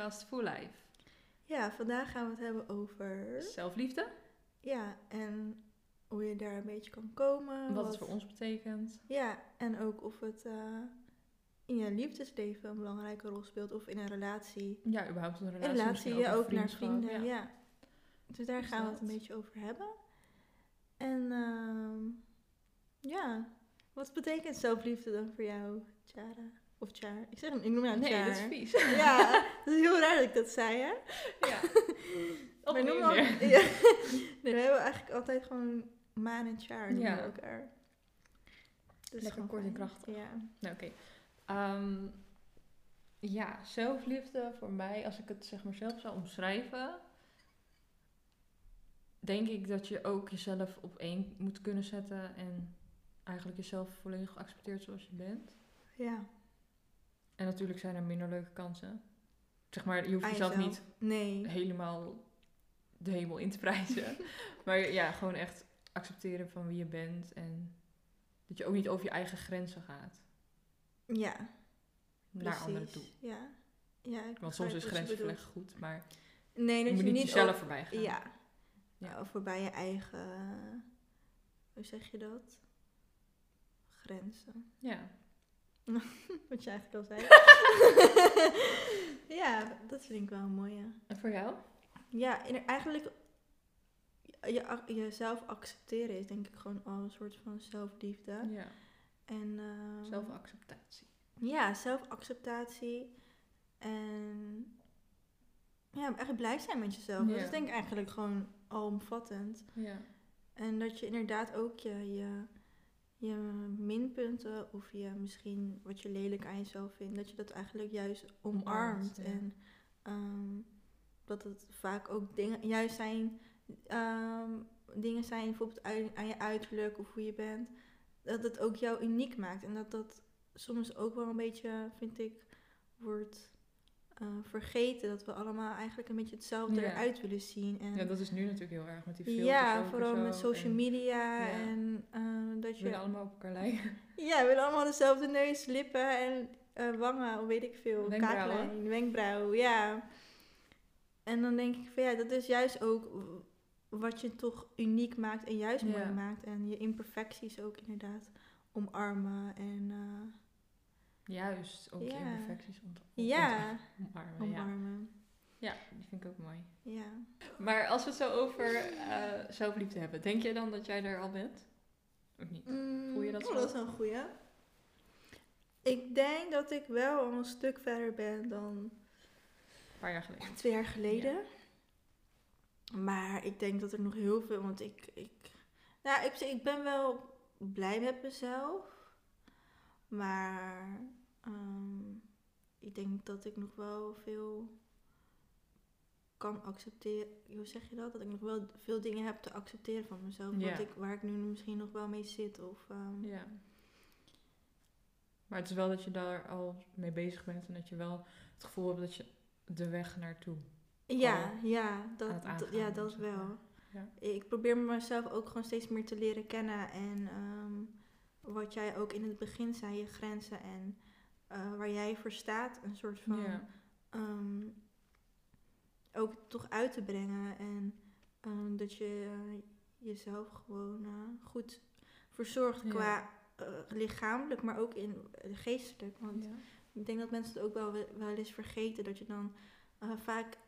podcast Full Life. Ja, vandaag gaan we het hebben over. Zelfliefde, Ja, en hoe je daar een beetje kan komen. wat het voor ons betekent. Ja, en ook of het eh, in je liefdesleven een belangrijke rol speelt. Of in een relatie. Ja, überhaupt een In relatie. een relatie, ja, ook naar vrienden. Ja. ja. Dus daar gaan we het een beetje over hebben. En ehm, ja, wat betekent zelfliefde dan voor jou, Tjara? Of Tjaar? Ik, zeg, ik noem jou Nee, Tjaar. dat is vies. Ja, dat is heel raar dat ik dat zei, hè? ja. Al- weer. ja. Nee, we hebben eigenlijk altijd gewoon Maan en Char noemen Ja. elkaar. Is Lekker kort en krachtig. Ja. Nou, oké. Ehm, ja, zelfliefde voor mij, als ik het zeg maar zelf zou omschrijven, denk ik dat je ook jezelf op één moet kunnen zetten en eigenlijk jezelf volledig accepteert zoals je bent. ja. En natuurlijk zijn er minder leuke kansen. Zeg maar, je hoeft jezelf niet Nee. helemaal de hemel in te prijzen. maar ja, gewoon echt accepteren van wie je bent en dat je ook niet over je eigen grenzen gaat Ja. naar anderen toe. Ja. ja Want soms is wat je grenzenverleg goed, maar. Nee, je dat moet je niet jezelf voorbij gaan. Ja. Ja. ja. Of voorbij je eigen... Hoe zeg je dat? Grenzen. Ja. Wat je eigenlijk al zei. ja, dat vind ik wel een mooie. En voor jou? Ja, in- eigenlijk je, jezelf accepteren is denk ik gewoon al een soort van zelfliefde. Ja. En, ehm, Zelfacceptatie. Ja, zelfacceptatie. En ja, eigenlijk blij zijn met jezelf. Dat is denk ik eigenlijk gewoon alomvattend. Ja. En dat je inderdaad ook je, je, je minpunten of je misschien wat je lelijk aan jezelf vindt, dat je dat eigenlijk juist omarmt. Ja. En ehm, dat het vaak ook dingen juist zijn, ehm, dingen zijn bijvoorbeeld uit- aan je uiterlijk of hoe je bent, dat het ook jou uniek maakt. En dat dat soms ook wel een beetje, vind ik, wordt eh, vergeten. Dat we allemaal eigenlijk een beetje hetzelfde Ja. eruit willen zien. En ja, dat is nu natuurlijk heel erg met die filters ja, vooral met social En media Ja. en eh, dat We je... willen allemaal op elkaar lijken. Ja, we willen allemaal dezelfde neus, lippen en eh, wangen, of weet ik veel. Wenkbrauwen. Kaaklijn, wenkbrauw, ja. En dan denk ik van ja, dat is juist ook wat je toch uniek maakt en juist mooi Ja. maakt. En je imperfecties ook inderdaad omarmen en Juist, ook Ja. imperfecties ja, omarmen. Ja. omarmen. ja, die vind ik ook mooi. Ja. Maar als we het zo over eh, zelfliefde hebben, denk je dan dat jij er al bent? Of niet? Voel je dat oh, zo? dat is een goeie. Ik denk dat ik wel al een stuk verder ben dan Een paar jaar geleden. twee jaar geleden. Maar ik denk dat er nog heel veel, want ik, ik, nou, ik, ik ben wel blij met mezelf. Maar ehm, ik denk dat ik nog wel veel kan accepteren. Hoe zeg je dat? Dat ik nog wel veel dingen heb te accepteren van mezelf. Wat ik, waar ik nu misschien nog wel mee zit. Of, ehm, Ja. Maar het is wel dat je daar al mee bezig bent en dat je wel het gevoel hebt dat je de weg naartoe. Ja, ja, dat, aangaan ja, dat wel. maar. Ja. Ik probeer mezelf ook gewoon steeds meer te leren kennen. En ehm, wat jij ook in het begin zei, je grenzen en eh, waar jij voor staat, een soort van ehm, ook toch uit te brengen. En ehm, dat je jezelf gewoon eh, goed verzorgt qua eh, lichamelijk, maar ook in geestelijk. Want ik denk dat mensen het ook wel, wel eens vergeten. Dat je dan vaak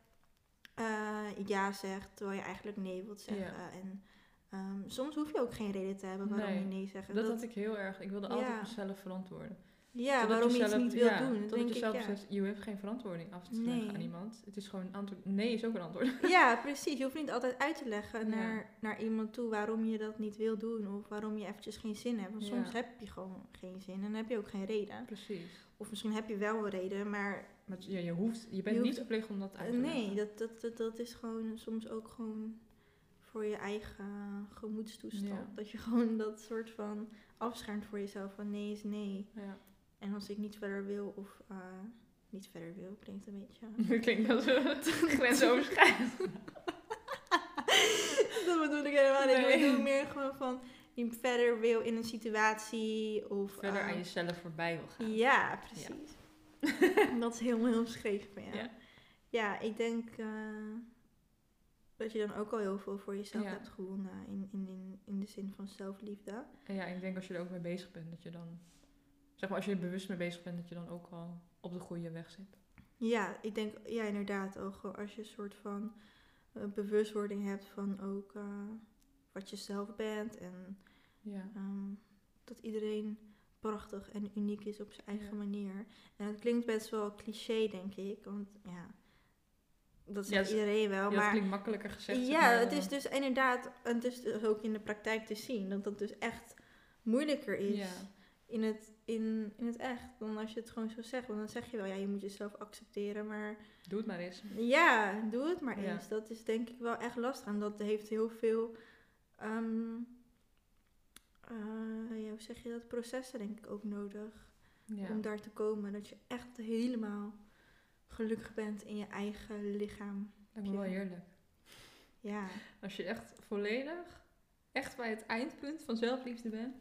ja zegt, terwijl je eigenlijk nee wilt zeggen. En ehm, soms hoef je ook geen reden te hebben waarom Nee, je nee zegt. En Dat had ik heel erg. Ik wilde altijd mezelf verantwoorden. Ja, waarom je zelf- iets niet wilt ja, doen. Denk je ik, zelf ja. beseft, je hebt geen verantwoording af te leggen Nee. aan iemand. Het is gewoon een antwoord. Nee is ook een antwoord. Ja, precies. Je hoeft niet altijd uit te leggen Ja. naar, naar iemand toe waarom je dat niet wil doen. Of waarom je eventjes geen zin hebt. Want Ja. soms heb je gewoon geen zin en dan heb je ook geen reden. Precies. Of misschien heb je wel een reden, maar Maar ja, je, hoeft, je bent Je niet verplicht om dat uit te Eh, leggen. Nee, dat, dat, dat, dat is gewoon soms ook gewoon voor je eigen gemoedstoestand. Ja. Dat je gewoon dat soort van afschermt voor jezelf van nee is nee. Ja. En als ik niet verder wil of eh, niet verder wil, klinkt een beetje... Dat klinkt als overschrijden. dat bedoel ik helemaal niet. Nee. Ik bedoel meer gewoon van niet verder wil in een situatie of... Verder eh, aan jezelf voorbij wil gaan. Ja, precies. dat is heel, heel van jou. Ja. Ja, ik denk eh, dat je dan ook al heel veel voor jezelf Ja. hebt gewonnen in, in, in, in de zin van zelfliefde. En ja, ik denk als je er ook mee bezig bent, dat je dan... Zeg maar, als je er bewust mee bezig bent, dat je dan ook al op de goede weg zit. Ja, ik denk, ja, inderdaad. Ook als je een soort van eh, bewustwording hebt van ook eh, wat je zelf bent. En Ja. ehm, dat iedereen prachtig en uniek is op zijn eigen Ja. manier. En het klinkt best wel cliché, denk ik. Want ja, dat zegt dus- iedereen wel. Ja, dat maar klinkt makkelijker gezegd. zeg ja, maar, het is dus inderdaad, en het is dus ook in de praktijk te zien, dat dat dus echt moeilijker is Ja. In, het, in, in het echt dan als je het gewoon zo zegt. Want dan zeg je wel, ja, je moet jezelf accepteren, maar Doe het maar eens. ja, doe het maar Ja. eens. Dat is denk ik wel echt lastig en dat heeft heel veel, ehm, eh, ja, hoe zeg je dat, processen denk ik ook nodig Ja. om daar te komen. Dat je echt helemaal gelukkig bent in je eigen lichaam. Lijkt me wel heerlijk. Ja, Als je echt volledig, echt bij het eindpunt van zelfliefde bent.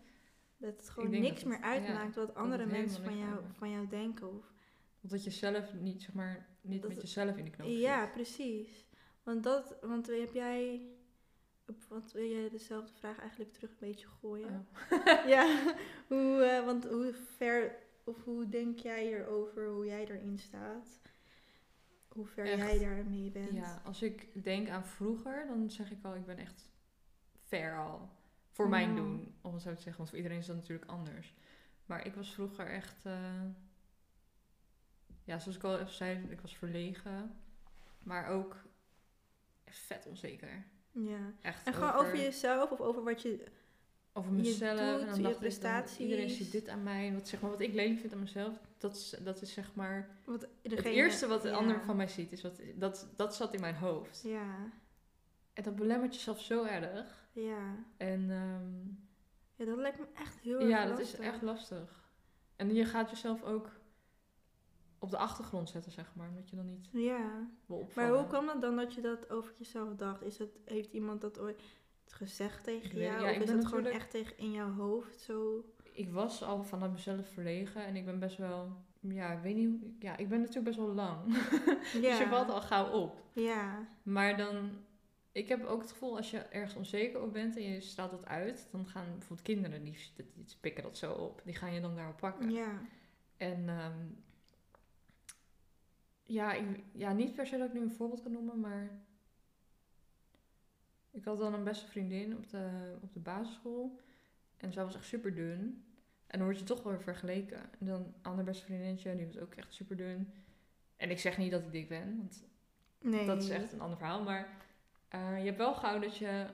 Dat het gewoon niks meer uitmaakt wat andere mensen van jou, van jou denken. Of, Dat je zelf niet, zeg maar, niet Dat met jezelf in de knoop ja, zit. precies. Want dat, want heb jij, wat wil je dezelfde vraag eigenlijk terug een beetje gooien? Oh. Ja, hoe, eh, want hoe ver, of hoe denk jij erover, hoe jij erin staat? Hoe ver Echt, jij daarmee bent? Ja, als ik denk aan vroeger, dan zeg ik al, ik ben echt ver al. Voor mijn Mm. doen, om het zo te zeggen. Want voor iedereen is dat natuurlijk anders. Maar ik was vroeger echt... eh, ja, zoals ik al even zei, ik was verlegen. Maar ook vet onzeker. Ja. Echt En gewoon over jezelf of over wat je... over je mezelf. en dan je dacht ik, dan, prestaties. iedereen ziet dit aan mij. Wat, zeg maar, wat ik lelijk vind aan mezelf, dat is, dat is zeg maar... Wat het degene- eerste wat de ja. ander van mij ziet, is wat, dat, dat zat in mijn hoofd. Ja, En dat belemmert jezelf zo erg. Ja. En ehm, Ja, dat lijkt me echt heel erg ja, dat lastig. is echt lastig. En je gaat jezelf ook op de achtergrond zetten, zeg maar. Omdat je dan niet Ja. Maar hoe kwam het dan dat je dat over jezelf dacht? Is het, heeft iemand dat ooit gezegd tegen jou? ja, of is dat gewoon echt tegen in jouw hoofd zo? Ik was al vanuit mezelf verlegen. En ik ben best wel... Ja, ik weet niet hoe... Ja, ik ben natuurlijk best wel lang. Ja. Dus je valt al gauw op. Ja. Maar dan... Ik heb ook het gevoel, als je ergens onzeker op bent en je straalt dat uit, dan gaan bijvoorbeeld kinderen, die, die pikken dat zo op. Die gaan je dan daarop pakken. Ja. En ehm, ja, ik, ja, niet per se dat ik nu een voorbeeld kan noemen, maar ik had dan een beste vriendin op de, op de basisschool. En zij was echt super dun. En dan word je toch wel vergeleken. En dan een ander beste vriendinnetje, die was ook echt super dun. En ik zeg niet dat ik dik ben, want Nee. dat is echt een ander verhaal. Maar eh, je hebt wel gauw dat je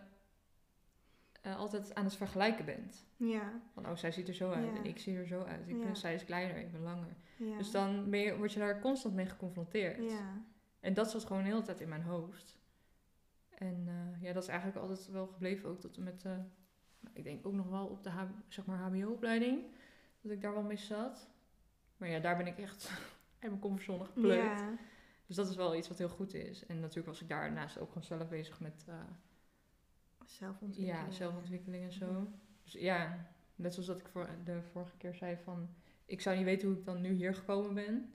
eh, altijd aan het vergelijken bent. Ja. Van, oh, zij ziet er zo uit Ja. en ik zie er zo uit. Ik Ja. ben, zij is kleiner, ik ben langer. Ja. Dus dan ben je, word je daar constant mee geconfronteerd. Ja. En dat zat gewoon de hele tijd in mijn hoofd. En eh, ja, dat is eigenlijk altijd wel gebleven ook tot en met, ik denk ook nog wel op de H- zeg maar HBO-opleiding, dat ik daar wel mee zat. Maar ja, daar ben ik echt uit mijn comfortzone geplukt. Dus dat is wel iets wat heel goed is. En natuurlijk was ik daarnaast ook gewoon zelf bezig met eh, Zelfontwikkeling. ja, zelfontwikkeling en zo. Dus ja, net zoals dat ik voor de vorige keer zei van... Ik zou niet weten hoe ik dan nu hier gekomen ben.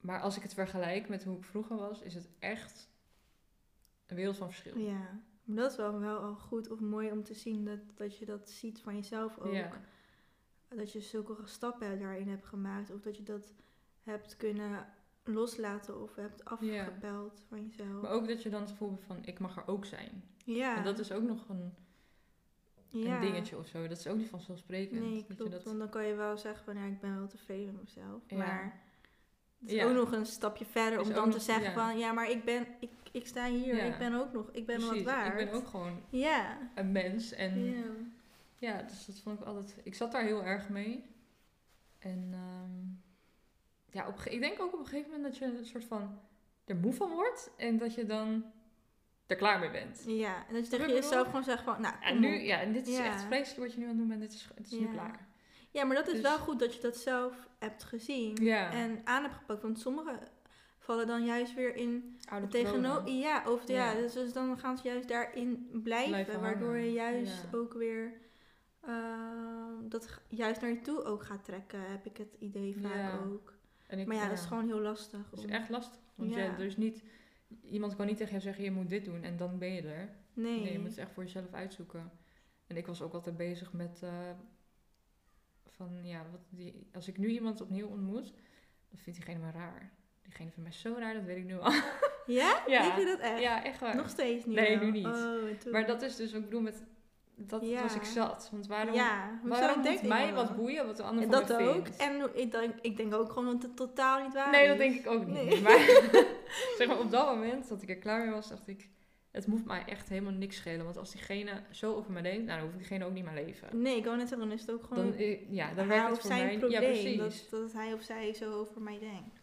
Maar als ik het vergelijk met hoe ik vroeger was, is het echt een wereld van verschil. Ja. Maar dat is wel, wel al goed of mooi om te zien dat, dat je dat ziet van jezelf ook. Ja. Dat je zulke stappen daarin hebt gemaakt. Of dat je dat hebt kunnen loslaten of hebt afgepeld van jezelf. Maar ook dat je dan het gevoel hebt van, ik mag er ook zijn. ja. En dat is ook nog een, ja. een dingetje of zo. Dat is ook niet vanzelfsprekend. Nee, dat je klopt. dat, Want dan kan je wel zeggen van ja, ik ben wel tevreden met mezelf. Ja. Maar het is ook nog een stapje verder Is om dan te zeggen van ja, maar ik ben, ik, ik sta hier, ik ben ook nog, ik ben Precies, wat waard. Ik ben ook gewoon Ja. een mens. En ja. Ja, dus dat vond ik altijd. Ik zat daar heel erg mee. En ehm, ja, op, ik denk ook op een gegeven moment dat je een soort van er moe van wordt en dat je dan er klaar mee bent. Ja, en dat je tegen jezelf gewoon zegt van, nou, En nu, op. ja, en dit is Ja. echt vreselijk wat je nu aan het doen bent. Dit is, het is nu klaar. Ja, maar dat is Dus- wel goed dat je dat zelf hebt gezien Ja. en aan hebt gepakt. Want sommigen vallen dan juist weer in tegenover. Ja, of de- ja, dus, dus dan gaan ze juist daarin blijven. Blijven waardoor je juist ook weer ehm, dat juist naar je toe ook gaat trekken, heb ik het idee vaak ook. En ik, Maar ja, dat is gewoon heel lastig. Het is om- echt lastig. Want Ja. er is niet, iemand kan niet tegen jou zeggen, je moet dit doen en dan ben je er. Nee. Nee, je moet het echt voor jezelf uitzoeken. En ik was ook altijd bezig met, eh, van ja, wat die, als ik nu iemand opnieuw ontmoet, dan vindt diegene me raar. Diegene vindt mij zo raar, dat weet ik nu al. Ja? Ja. Denk je dat echt? ja, echt waar. Nog steeds niet? Nee, wel? nu niet. Oh? Maar dat is dus ik bedoel, met, dat Ja. was ik zat. Want waarom, ja, waarom moet mij wat dat? boeien wat de ander En van dat mij ook. vindt? En ik denk, ik denk ook gewoon dat het totaal niet waar Nee, is. dat denk ik ook niet. Nee. Maar zeg maar, op dat moment dat ik er klaar mee was, dacht ik... Het moet mij echt helemaal niks schelen. Want als diegene zo over me denkt, nou, dan hoeft diegene ook niet meer leven. Nee, ik wou net zeggen, dan is het ook gewoon Dan, eh, ja, dan werkt het voor zijn mij... probleem. Ja, precies. dat, dat hij of zij zo over mij denkt.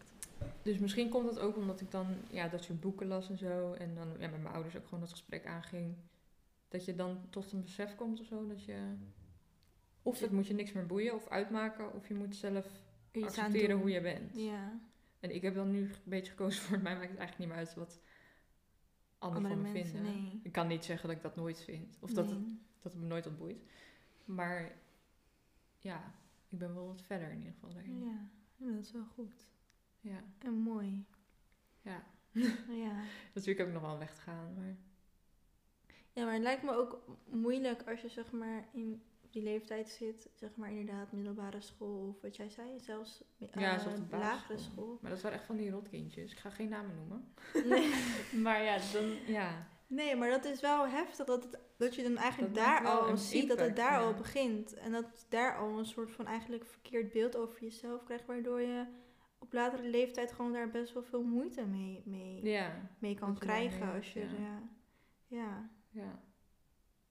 Dus misschien komt het ook omdat ik dan ja, dat soort boeken las en zo. En dan ja, met mijn ouders ook gewoon dat gesprek aanging. Dat je dan tot een besef komt of zo. Dat je... Of het moet je niks meer boeien of uitmaken. Of je moet zelf accepteren hoe je bent. Ja, En ik heb dan nu een beetje gekozen voor... Mij maakt het eigenlijk niet meer uit wat anderen andere van me mensen, vinden. nee. Ik kan niet zeggen dat ik dat nooit vind. Of dat, het, dat het me nooit wat boeit. Maar ja, ik ben wel wat verder in ieder geval daarin. Ja, ja, dat is wel goed. Ja. En mooi. Ja. ja. Natuurlijk heb ik nog wel een weg te gaan. Maar Ja, maar het lijkt me ook moeilijk als je zeg maar in die leeftijd zit, zeg maar inderdaad middelbare school of wat jij zei, zelfs eh, Ja, zelfs de lagere school. Maar dat waren echt van die rotkindjes. Ik ga geen namen noemen. Nee. Maar ja, dan, ja. nee, maar dat is wel heftig dat, het, dat je dan eigenlijk Dat daar al ziet dat het daar ja. al begint. En dat daar al een soort van eigenlijk verkeerd beeld over jezelf krijgt, waardoor je op latere leeftijd gewoon daar best wel veel moeite mee, mee, Ja, mee kan krijgen. Als je, ja. Ja. Ja.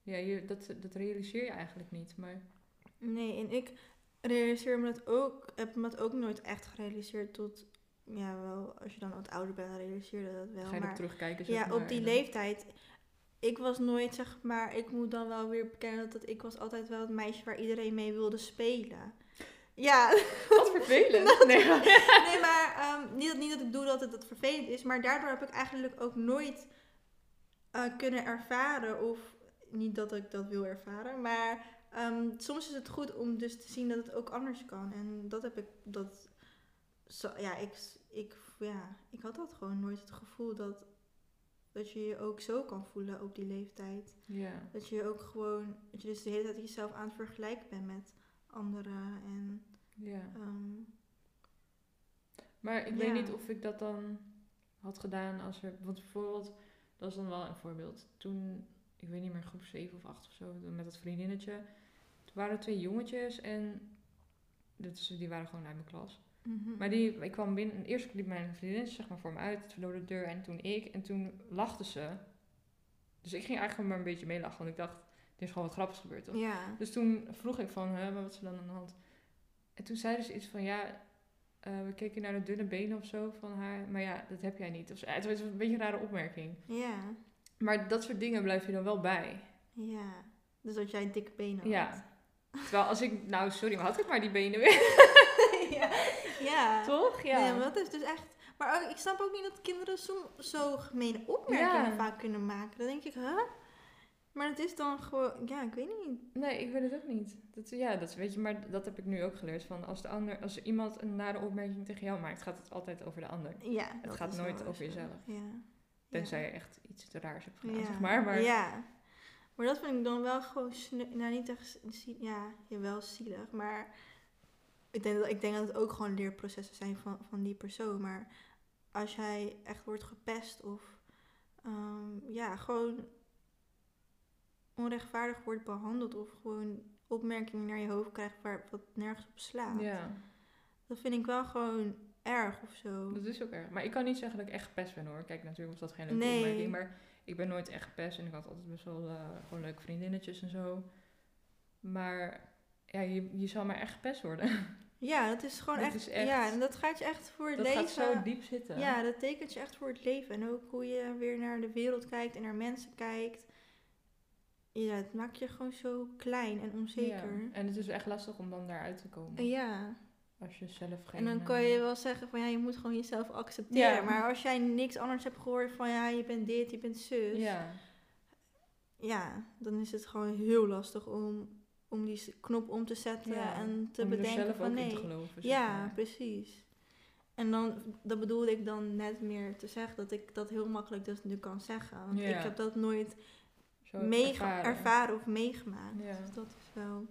Ja, je, dat, dat realiseer je eigenlijk niet. Maar Nee, en ik realiseer me dat ook, heb me dat ook nooit echt gerealiseerd tot, ja wel, als je dan wat ouder bent, realiseer je dat wel. ga je terugkijken. zeg ja, maar, op die dan- leeftijd, ik was nooit, zeg maar, ik moet dan wel weer bekennen dat ik was altijd wel het meisje waar iedereen mee wilde spelen. Ja, Wat vervelend. nee. nee, maar ehm, niet, dat, niet dat ik doe dat het, het vervelend is, maar daardoor heb ik eigenlijk ook nooit eh, kunnen ervaren, of niet dat ik dat wil ervaren, maar ehm, soms is het goed om dus te zien dat het ook anders kan. En dat heb ik, dat, zo, ja, ik, ik, ja, ik had dat gewoon nooit het gevoel dat, dat je je ook zo kan voelen op die leeftijd. Ja. Dat je ook gewoon, dat je dus de hele tijd jezelf aan het vergelijken bent met anderen en... ja. ehm, Maar ik Ja. weet niet of ik dat dan had gedaan als er... Want bijvoorbeeld, dat is dan wel een voorbeeld. Toen, ik weet niet meer, groep 7 of 8 of zo, met dat vriendinnetje. Toen waren er twee jongetjes en... Dus die waren gewoon uit mijn klas. mhm. Maar die, ik kwam binnen, eerst liep mijn vriendin zeg maar voor me uit, door de deur en toen ik. En toen lachte ze. Dus ik ging eigenlijk maar een beetje meelachen, want ik dacht, er is gewoon wat grappigs gebeurd, toch? Ja. Dus toen vroeg ik van, hè, wat is er dan aan de hand? En toen zeiden ze iets van, ja, eh, we keken naar de dunne benen of zo van haar. Maar ja, dat heb jij niet. Of. Het was een beetje een rare opmerking. Ja. Maar dat soort dingen blijf je dan wel bij. Ja. Dus dat jij dikke benen had. Ja. Terwijl als ik, nou sorry, maar had ik maar die benen weer. ja. ja. Toch? Ja. Nee, maar dat is dus echt... Maar ook, ik snap ook niet dat kinderen zo, zo gemene opmerkingen Ja. vaak kunnen maken. Dan denk ik, huh? Maar het is dan gewoon... Ja, ik weet niet. Nee, ik weet het ook niet. Dat, ja, dat weet je, maar dat heb ik nu ook geleerd. Van als, de ander, als iemand een nare opmerking tegen jou maakt, gaat het altijd over de ander. Ja, Het gaat nooit over zo. jezelf. Ja. Tenzij je echt iets te raars hebt gedaan, ja. zeg maar. maar Ja. Maar dat vind ik dan wel gewoon... Nou, niet echt... zie- Ja, wel zielig. Maar ik denk, dat, ik denk dat het ook gewoon leerprocessen zijn van, van die persoon. Maar als jij echt wordt gepest of... ehm, ja, gewoon onrechtvaardig wordt behandeld of gewoon opmerkingen naar je hoofd krijgt waar wat nergens op slaat. ja, Dat vind ik wel gewoon erg of zo. dat is ook erg. Maar ik kan niet zeggen dat ik echt gepest ben hoor. Kijk, natuurlijk was dat geen leuke Nee. opmerking. Maar ik ben nooit echt gepest. En ik had altijd best wel eh, gewoon leuke vriendinnetjes en zo. Maar ja, je, je zal maar echt gepest worden. Ja, dat is gewoon Dat echt, is echt- Ja, en dat gaat je echt voor het dat leven. gaat zo diep zitten. Ja, dat tekent je echt voor het leven. En ook hoe je weer naar de wereld kijkt en naar mensen kijkt. Ja, het maakt je gewoon zo klein en onzeker. Ja. En het is echt lastig om dan daaruit te komen. En ja, Als je zelf geen... en dan eh, kan je wel zeggen van ja, je moet gewoon jezelf accepteren. Ja. Maar als jij niks anders hebt gehoord van ja, je bent dit, je bent zus. Ja, ja, dan is het gewoon heel lastig om, om die knop om te zetten Ja, en te om bedenken van ook nee. te geloven. zeg Ja, maar. precies. En dan, dat bedoelde ik dan net meer te zeggen, dat ik dat heel makkelijk dus nu kan zeggen. Want ik heb dat nooit Zo meege- ervaren. ervaren. of meegemaakt. Ja. Dus dat is wel...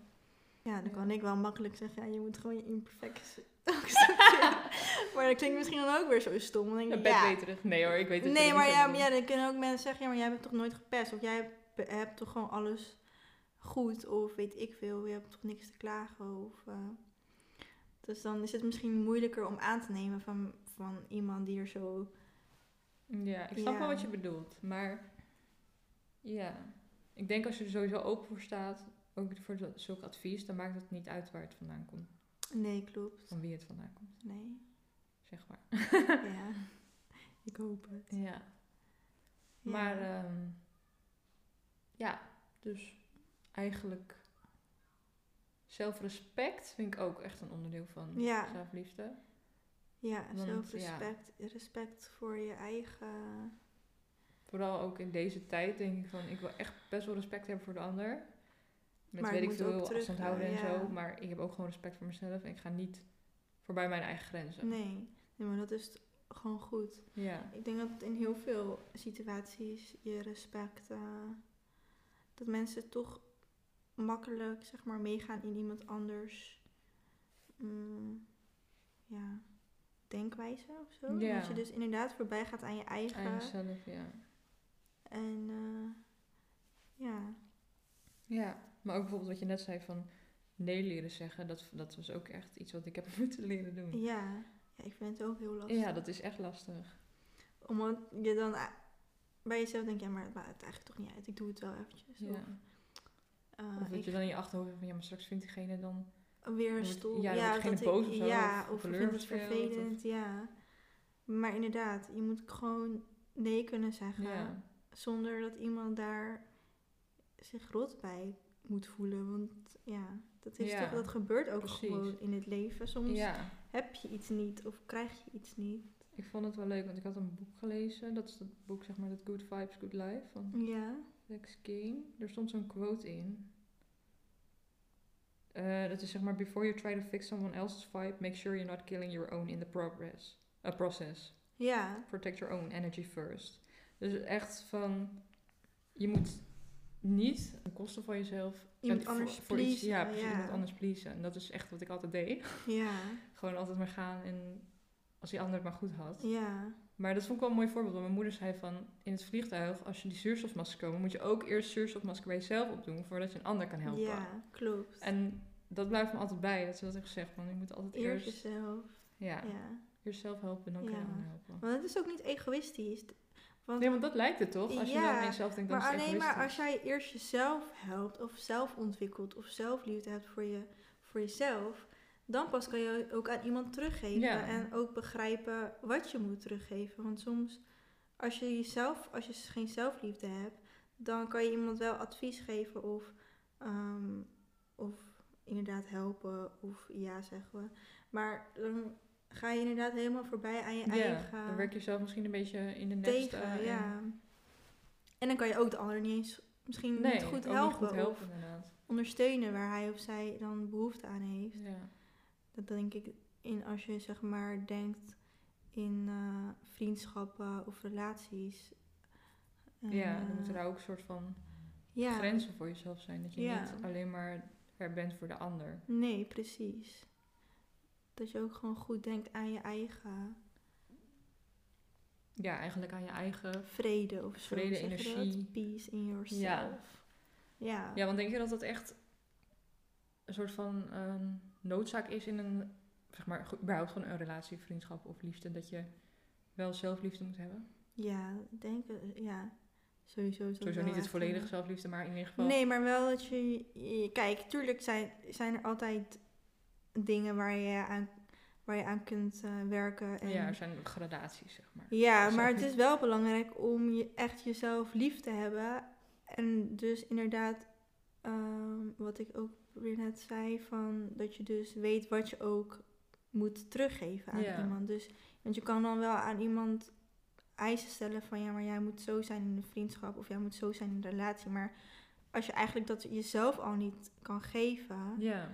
Ja, dan kan ik wel makkelijk zeggen, ja, je moet gewoon je imperfecties maar dat klinkt misschien dan ook weer zo stom. Dan denk ik, ja. Nee hoor, ik weet het Nee, niet maar zo ja, bedoelt. ja, dan kunnen ook mensen zeggen, ja, maar jij hebt toch nooit gepest? Of jij hebt, hebt toch gewoon alles goed? Of weet ik veel, je hebt toch niks te klagen? Of, eh, dus dan is het misschien moeilijker om aan te nemen van, van iemand die er zo... Ja, ik snap Ja. wel wat je bedoelt. Maar ja, ik denk als je er sowieso open voor staat, ook voor zulk advies, dan maakt het niet uit waar het vandaan komt. Nee, klopt. Van wie het vandaan komt, Nee, zeg maar. ja. Ik hoop het. Ja. Ja. Maar ehm, ja, dus eigenlijk zelfrespect vind ik ook echt een onderdeel van Ja. zelfliefde. Ja, Want, zelfrespect. Respect voor je eigen... Vooral ook in deze tijd denk ik van, ik wil echt best wel respect hebben voor de ander. Met Maar weet ik veel afstand houden en ja. zo. Maar ik heb ook gewoon respect voor mezelf en ik ga niet voorbij mijn eigen grenzen. Nee, nee, maar dat is gewoon goed. Ja, Ik denk dat in heel veel situaties je respect, eh, dat mensen toch makkelijk zeg maar meegaan in iemand anders, mm, ja, denkwijze of zo. Ja. Dat je dus inderdaad voorbij gaat aan je eigen. aan jezelf, ja. En eh, ja, Ja, maar ook bijvoorbeeld wat je net zei van nee leren zeggen. Dat, dat was ook echt iets wat ik heb moeten leren doen. ja, ja, ik vind het ook heel lastig. Ja, dat is echt lastig. Omdat je dan bij jezelf denkt, ja, maar het maakt eigenlijk toch niet uit. Ik doe het wel eventjes. Ja. Of, eh, Of dat ik je dan in je achterhoofd hebt van ja, maar straks vindt diegene dan... weer een ja, wordt dat diegene ik- boos of zo, Ja, of of, vindt het of- vervelend, ja. Maar inderdaad, je moet gewoon nee kunnen zeggen. Ja, Zonder dat iemand daar zich rot bij moet voelen. Want ja, dat, is Ja, toch, dat gebeurt ook precies. gewoon in het leven. Soms ja, heb je iets niet of krijg je iets niet. ik vond het wel leuk, want ik had een boek gelezen. Dat is dat boek, zeg maar, dat Good Vibes, Good Life van Ja, Lex King. Er stond zo'n quote in. Eh, dat is zeg maar, before you try to fix someone else's vibe, make sure you're not killing your own in the progress. Uh, process. ja, Protect your own energy first. Dus echt van, je moet niet ten koste van jezelf Iemand anders voor, voor iets, pleasen, ja, precies, ja. iemand anders pleasen. En dat is echt wat ik altijd deed. ja, Gewoon altijd maar gaan en als die ander het maar goed had. ja. Maar dat vond ik wel een mooi voorbeeld. Want mijn moeder zei van, in het vliegtuig, als je die zuurstofmasker komen, moet je ook eerst zuurstofmasker bij jezelf opdoen, voordat je een ander kan helpen. Ja, klopt. En dat blijft me altijd bij, dat ze dat heeft gezegd. Van, je moet altijd Eerst eerst, jezelf. ja, Ja. eerst zelf helpen, dan kan je Ja. een ander helpen. Want het is ook niet egoïstisch. Want Nee, want dat lijkt het toch? Als je Ja, dan aan jezelf denkt, dan maar is het alleen maar als jij eerst jezelf helpt of zelf ontwikkelt of zelfliefde hebt voor, je, voor jezelf, dan pas kan je ook aan iemand teruggeven Ja. en ook begrijpen wat je moet teruggeven. Want soms, als je jezelf, als je geen zelfliefde hebt, dan kan je iemand wel advies geven of, ehm, of inderdaad helpen of ja zeggen we. Maar dan ga je inderdaad helemaal voorbij aan je Ja, eigen dan werk je zelf misschien een beetje in de nesten. tegen, en- ja. En dan kan je ook de ander niet eens misschien Nee, niet goed ook helpen, niet goed helpen of inderdaad. ondersteunen waar hij of zij dan behoefte aan heeft. Ja. Dat denk ik in als je zeg maar denkt in eh, vriendschappen of relaties. En, ja, dan eh, moeten daar ook een soort van ja, grenzen voor jezelf zijn. Dat je Ja. niet alleen maar er bent voor de ander. Nee, precies. Dat je ook gewoon goed denkt aan je eigen Ja, eigenlijk aan je eigen... vrede of zo. Vrede, energie. Peace in yourself. Ja. Ja. Ja, want denk je dat dat echt een soort van ehm, noodzaak is in een, zeg maar, überhaupt gewoon een relatie, vriendschap of liefde, dat je wel zelfliefde moet hebben? Ja, denk, eh, ja, sowieso. is Sowieso niet het volledige zelfliefde, maar in ieder geval... Nee, maar wel dat je, je- Kijk, tuurlijk zijn, zijn er altijd dingen waar je aan, waar je aan kunt eh, werken. En, Ja, er zijn gradaties, zeg maar. ja, maar het is wel belangrijk om je echt jezelf lief te hebben. En dus inderdaad, ehm, wat ik ook weer net zei, van dat je dus weet wat je ook moet teruggeven aan Ja. iemand. Dus, want je kan dan wel aan iemand eisen stellen van ja, maar jij moet zo zijn in de vriendschap of jij moet zo zijn in de relatie. Maar als je eigenlijk dat jezelf al niet kan geven, Ja,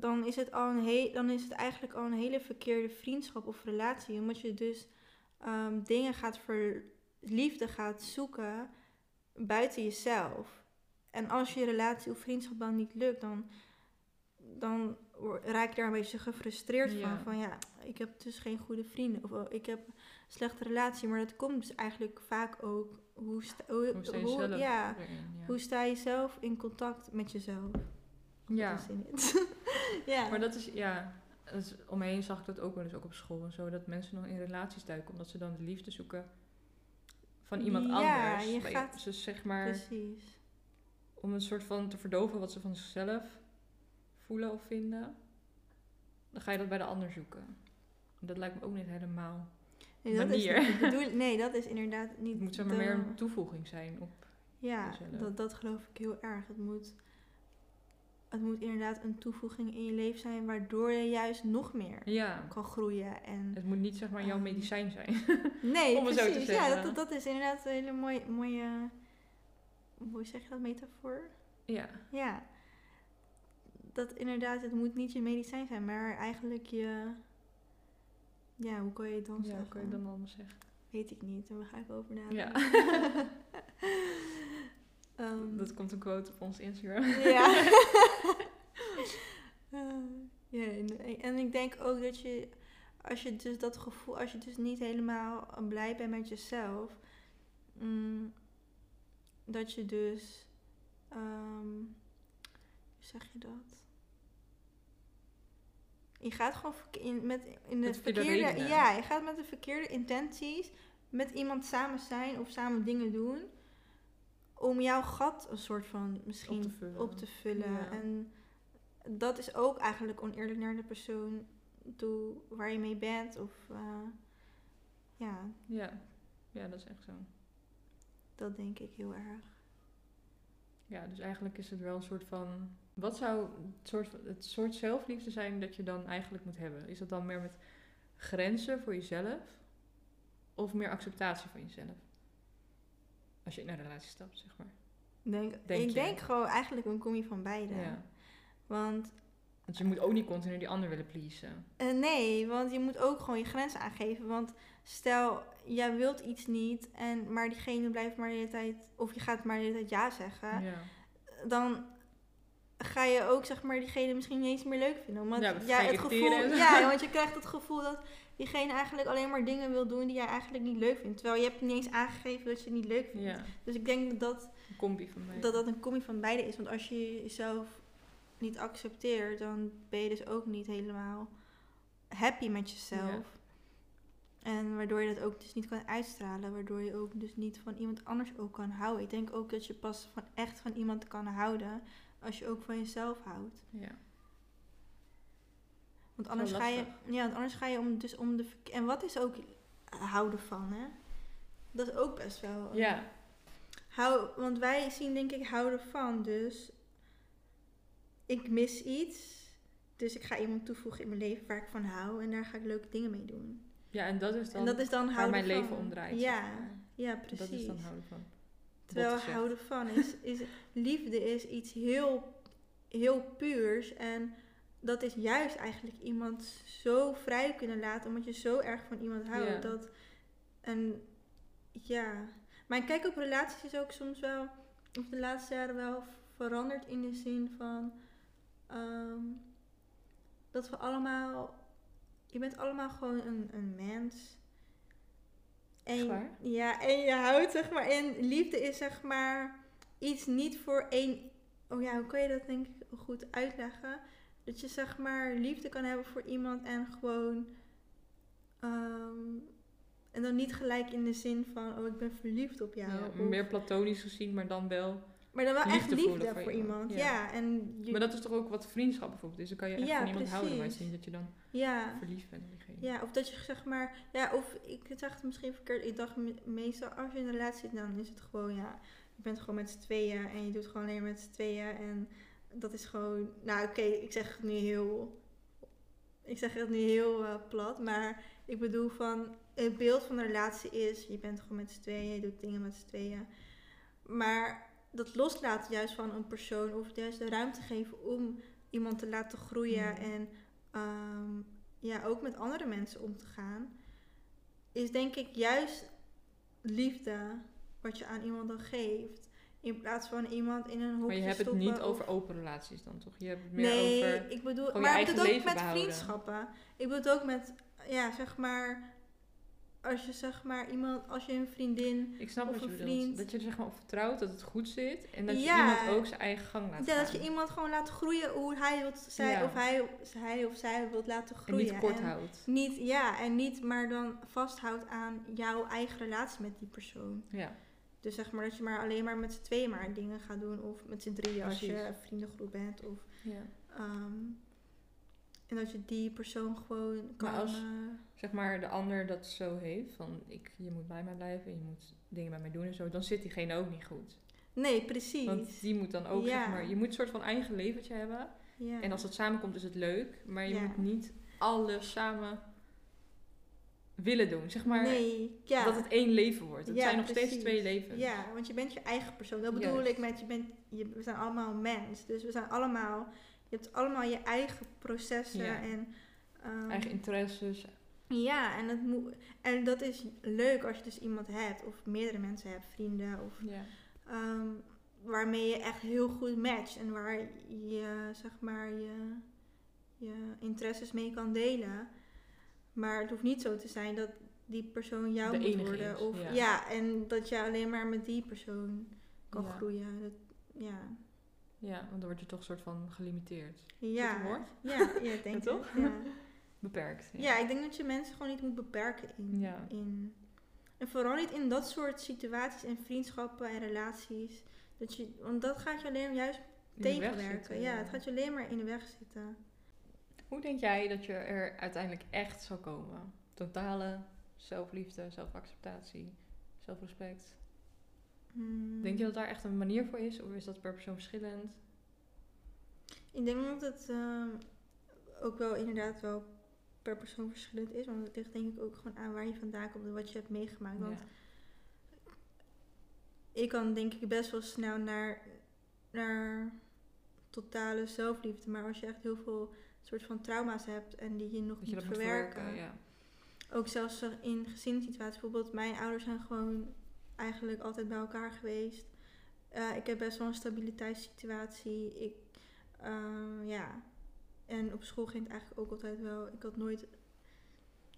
dan is het al een he- dan is het eigenlijk al een hele verkeerde vriendschap of relatie. Omdat je dus ehm, dingen gaat ver liefde gaat zoeken buiten jezelf. En als je relatie of vriendschap dan niet lukt, dan, dan raak je daar een beetje gefrustreerd Ja. van. Van ja, ik heb dus geen goede vrienden. Of oh, ik heb een slechte relatie. Maar dat komt dus eigenlijk vaak ook hoe, sta, hoe, Hoe sta je hoe- zelf ja, erin? Ja. hoe sta je zelf in contact met jezelf? Ja. Ja. Maar dat is, ja, dat is, om me heen zag ik dat ook wel eens ook op school en zo. Dat mensen nog in relaties duiken omdat ze dan de liefde zoeken van iemand Ja, anders. je gaat- Dus zeg maar, Precies. om een soort van te verdoven wat ze van zichzelf voelen of vinden. Dan ga je dat bij de ander zoeken. Dat lijkt me ook niet helemaal. Nee, dat manier. is bedoel- nee, dat is inderdaad niet. Het moet zeg maar de- meer een toevoeging zijn op. Ja, jezelf. dat, dat geloof ik heel erg. Het moet, het moet inderdaad een toevoeging in je leven zijn waardoor je juist nog meer Ja, kan groeien. En het moet niet zeg maar jouw Ehm, medicijn zijn. nee, om het zo te precies. ja, dat, dat is inderdaad een hele mooie, mooie, hoe zeg je dat, metafoor? ja, Ja. Dat inderdaad, het moet niet je medicijn zijn, maar eigenlijk je, ja, hoe kan je het dan ja zeggen? hoe kun je dan anders zeggen? Weet ik niet, daar ga ik over nadenken. Ja. Ehm, Dat komt een quote op ons Instagram. Ja. Eh, ja, en, en ik denk ook dat je, als je dus dat gevoel, als je dus niet helemaal blij bent met jezelf, mm, dat je dus, ehm, hoe zeg je dat? Je gaat gewoon in, met, in de Met verkeerde ja, je gaat met de verkeerde intenties met iemand samen zijn of samen dingen doen om jouw gat een soort van misschien Op te vullen. op te vullen. Ja. En dat is ook eigenlijk oneerlijk naar de persoon toe waar je mee bent. Of eh, ja, Ja. ja, dat is echt zo. dat denk ik heel erg. Ja, dus eigenlijk is het wel een soort van. Wat zou het soort, van- het soort zelfliefde zijn dat je dan eigenlijk moet hebben? Is dat dan meer met grenzen voor jezelf? Of meer acceptatie van jezelf? Als je in een relatie stapt, zeg maar. Denk, Denk ik je? denk gewoon eigenlijk een combi van beide. Ja. Want Want je moet ook niet continu die ander willen pleasen. eh, nee, want je moet ook gewoon je grenzen aangeven. Want stel, jij wilt iets niet, en, maar diegene blijft maar de hele tijd, of je gaat maar de hele tijd ja zeggen. Ja. dan ga je ook zeg maar diegene misschien niet eens meer leuk vinden. Want Ja, ja, het gevoel, ja, want je krijgt het gevoel dat diegene eigenlijk alleen maar dingen wil doen die jij eigenlijk niet leuk vindt. Terwijl je hebt niet eens aangegeven dat je het niet leuk vindt. ja, Dus ik denk dat dat, een combi van mij. dat dat een combi van beide is. Want als je jezelf niet accepteert, dan ben je dus ook niet helemaal happy met jezelf. En waardoor je dat ook dus niet kan uitstralen. Waardoor je ook dus niet van iemand anders ook kan houden. Ik denk ook dat je pas van echt van iemand kan houden als je ook van jezelf houdt. Ja. Want anders ga je, ja, want anders ga je om, dus om de En wat is ook houden van, hè? Dat is ook best wel. ja, Hou, want wij zien denk ik houden van, dus ik mis iets. Dus ik ga iemand toevoegen in mijn leven waar ik van hou. En daar ga ik leuke dingen mee doen. ja, en dat is dan en dat is dan waar mijn van. leven om draait. Ja, zeg maar. ja, precies. Dat is dan houden van. Terwijl houden van is, is liefde is iets heel, heel puurs. En dat is juist eigenlijk iemand zo vrij kunnen laten. Omdat je zo erg van iemand houdt. Ja. Dat, en ja. Mijn kijk op relaties is ook soms wel, of de laatste jaren wel veranderd in de zin van ehm, dat we allemaal, je bent allemaal gewoon een, een mens. En, ja, en je houdt zeg maar, en liefde is zeg maar iets niet voor één, oh ja, hoe kan je dat denk ik goed uitleggen? Dat je zeg maar liefde kan hebben voor iemand en gewoon, ehm, en dan niet gelijk in de zin van, oh ik ben verliefd op jou. Ja, of- meer platonisch gezien, maar dan wel. maar dan wel echt liefde voor, voor iemand. iemand, Ja, ja. en je- Maar dat is toch ook wat vriendschap bijvoorbeeld is. Dan kan je echt Ja, van iemand houden, maar het is precies. niet dat je dan ja. verliefd bent op diegene. Ja, of dat je zeg maar, ja, of ik zeg het misschien verkeerd. Ik dacht me- meestal als je in een relatie zit, dan is het gewoon, ja, je bent gewoon met z'n tweeën en je doet gewoon alleen met z'n tweeën. En dat is gewoon, nou oké, ik zeg het nu heel, ik zeg het nu heel eh, plat, maar ik bedoel van, het beeld van een relatie is, je bent gewoon met z'n tweeën, je doet dingen met z'n tweeën. Maar dat loslaten juist van een persoon of juist de ruimte geven om iemand te laten groeien Mm. en ehm, ja, ook met andere mensen om te gaan, is denk ik juist liefde wat je aan iemand dan geeft. In plaats van iemand in een hokje Maar je hebt het stoppen niet of- over open relaties dan toch? Je hebt het meer nee, over... ik bedoel, je maar ik bedoel ook met behouden. vriendschappen. Ik bedoel het ook met, ja, zeg maar, als je zeg maar iemand, als je een vriendin, Ik snap of wat je een bedoelt. vriend. Dat je er zeg maar op vertrouwt dat het goed zit. En dat je iemand ook zijn eigen gang laat ja, gaan. dat je iemand gewoon laat groeien hoe hij wilt, zij, Ja. of hij, hij of zij wilt laten en groeien. niet kort En houdt. Niet, ja, en niet maar dan vasthoudt aan jouw eigen relatie met die persoon. Ja. Dus zeg maar dat je maar alleen maar met z'n tweeën maar dingen gaat doen. Of met z'n drieën als je een vriendengroep bent. Of, ja. ehm, en dat je die persoon gewoon kan... als- eh, Zeg maar de ander dat zo heeft. Van ik, je moet bij mij blijven. Je moet dingen bij mij doen en zo. Dan zit diegene ook niet goed. nee, precies. Want die moet dan ook Ja. zeg maar... Je moet een soort van eigen leventje hebben. ja. En als dat samenkomt is het leuk. Maar je moet niet alles samen willen doen. Zeg maar nee, ja. dat het één leven wordt. Het Ja, zijn nog steeds twee levens. Ja, want je bent je eigen persoon. Dat bedoel Juist. ik met, je bent, je, we zijn allemaal mens. Dus we zijn allemaal, je hebt allemaal je eigen processen Ja. en... ehm, Eigen interesses. Ja, en dat, moet, en dat is leuk als je dus iemand hebt, of meerdere mensen hebt, vrienden, of ehm, waarmee je echt heel goed matcht en waar je, zeg maar, je, je interesses mee kan delen. Maar het hoeft niet zo te zijn dat die persoon jou De moet worden. is, of, ja. ja. en dat je alleen maar met die persoon kan Ja. groeien. Dat, ja. ja, want dan word je toch een soort van gelimiteerd. Ja. woord? Ja, ja, ik denk Ja, toch? Ja. Beperkt. Ja. ik denk dat je mensen gewoon niet moet beperken in, in. En vooral niet in dat soort situaties en vriendschappen en relaties. Dat je, want dat gaat je alleen juist tegenwerken. ja, het gaat je alleen maar in de weg zitten. Hoe denk jij dat je er uiteindelijk echt zal komen? Totale zelfliefde, zelfacceptatie, zelfrespect. Hmm. Denk je dat daar echt een manier voor is? Of is dat per persoon verschillend? Ik denk dat het ehm, ook wel inderdaad wel per persoon verschillend is. Want het ligt denk ik ook gewoon aan waar je vandaan komt en wat je hebt meegemaakt. Want Ja. ik kan denk ik best wel snel naar, naar totale zelfliefde. Maar als je echt heel veel soort van trauma's hebt en die je nog Dat je moet verwerken. Ja. Ook zelfs in gezinssituaties. Bijvoorbeeld mijn ouders zijn gewoon eigenlijk altijd bij elkaar geweest. Eh, ik heb best wel een stabiliteitssituatie. Ik, eh, ja. En op school ging het eigenlijk ook altijd wel. Ik had nooit het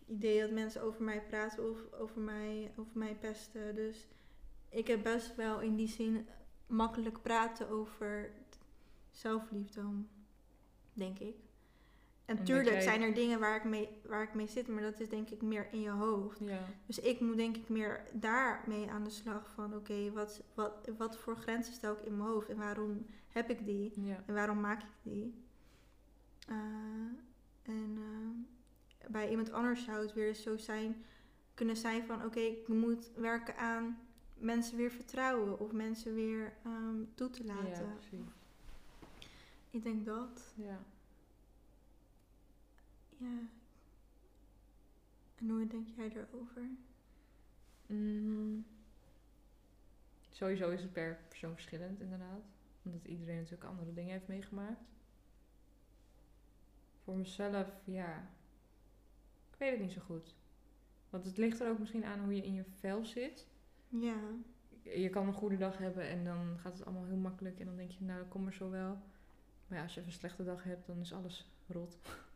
idee dat mensen over mij praten of over mij, over mij pesten. Dus ik heb best wel in die zin makkelijk praten over zelfliefde, denk ik. En tuurlijk jij- zijn er dingen waar ik, mee, waar ik mee zit, maar dat is denk ik meer in je hoofd. Ja. Dus ik moet denk ik meer daarmee aan de slag van, oké, wat, wat, wat voor grenzen stel ik in mijn hoofd en waarom heb ik die ja. en waarom maak ik die? Eh, en eh, bij iemand anders zou het weer zo zijn, kunnen zijn van, oké, ik moet werken aan mensen weer vertrouwen of mensen weer ehm, toe te laten. Ja, precies. ik denk dat. Ja. Ja. En hoe denk jij erover? Mm. Sowieso is het per persoon verschillend, inderdaad. Omdat iedereen natuurlijk andere dingen heeft meegemaakt. Voor mezelf, ja. Ik weet het niet zo goed. Want het ligt er ook misschien aan hoe je in je vel zit. Ja. Je kan een goede dag hebben en dan gaat het allemaal heel makkelijk. En dan denk je, nou, kom er zo wel. Maar ja, als je even een slechte dag hebt, dan is alles rot.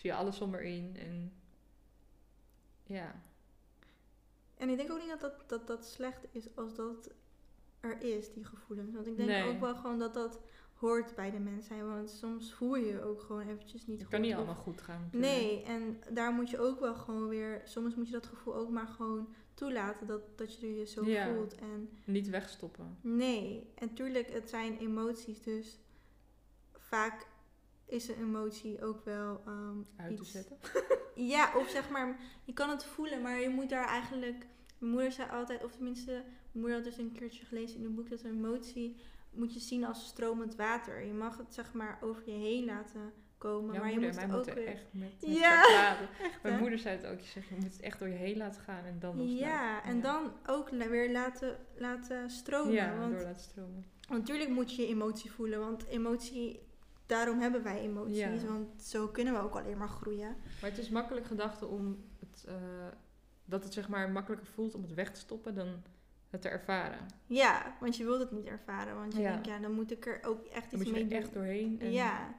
Zie je alles somber in. En ja, En ik denk ook niet dat dat, dat dat slecht is als dat er is, die gevoelens. Want ik denk Nee. ook wel gewoon dat dat hoort bij de mens zijn. Want soms voel je je ook gewoon eventjes niet het goed. kan niet allemaal goed gaan. natuurlijk. Nee, en daar moet je ook wel gewoon weer... Soms moet je dat gevoel ook maar gewoon toelaten dat, dat je je zo Ja. voelt. En Niet wegstoppen. nee, en tuurlijk, het zijn emoties. Dus vaak is een emotie ook wel ehm, Uit te iets... zetten. Ja, of zeg maar, je kan het voelen, maar je moet daar eigenlijk. Mijn moeder zei altijd, of tenminste, mijn moeder had dus een keertje gelezen in een boek dat een emotie moet je zien als stromend water. Je mag het zeg maar over je heen laten komen, maar je moeder moet en het ook weer. echt met, met Ja. Echt, Mijn moeder zei het ook. Je zegt, je moet het echt door je heen laten gaan en dan. Ja, en dan ook weer laten, laten stromen. Ja, want door laten stromen. Want natuurlijk moet je je emotie voelen, want emotie daarom hebben wij emoties. Ja. Want zo kunnen we ook alleen maar groeien. Maar het is makkelijk gedachte om het, eh, dat het zeg maar makkelijker voelt om het weg te stoppen dan het te ervaren. Ja, want je wilt het niet ervaren. Want je Ja. denkt, ja, dan moet ik er ook echt Dan iets moet je mee er doen. echt doorheen. En, Ja.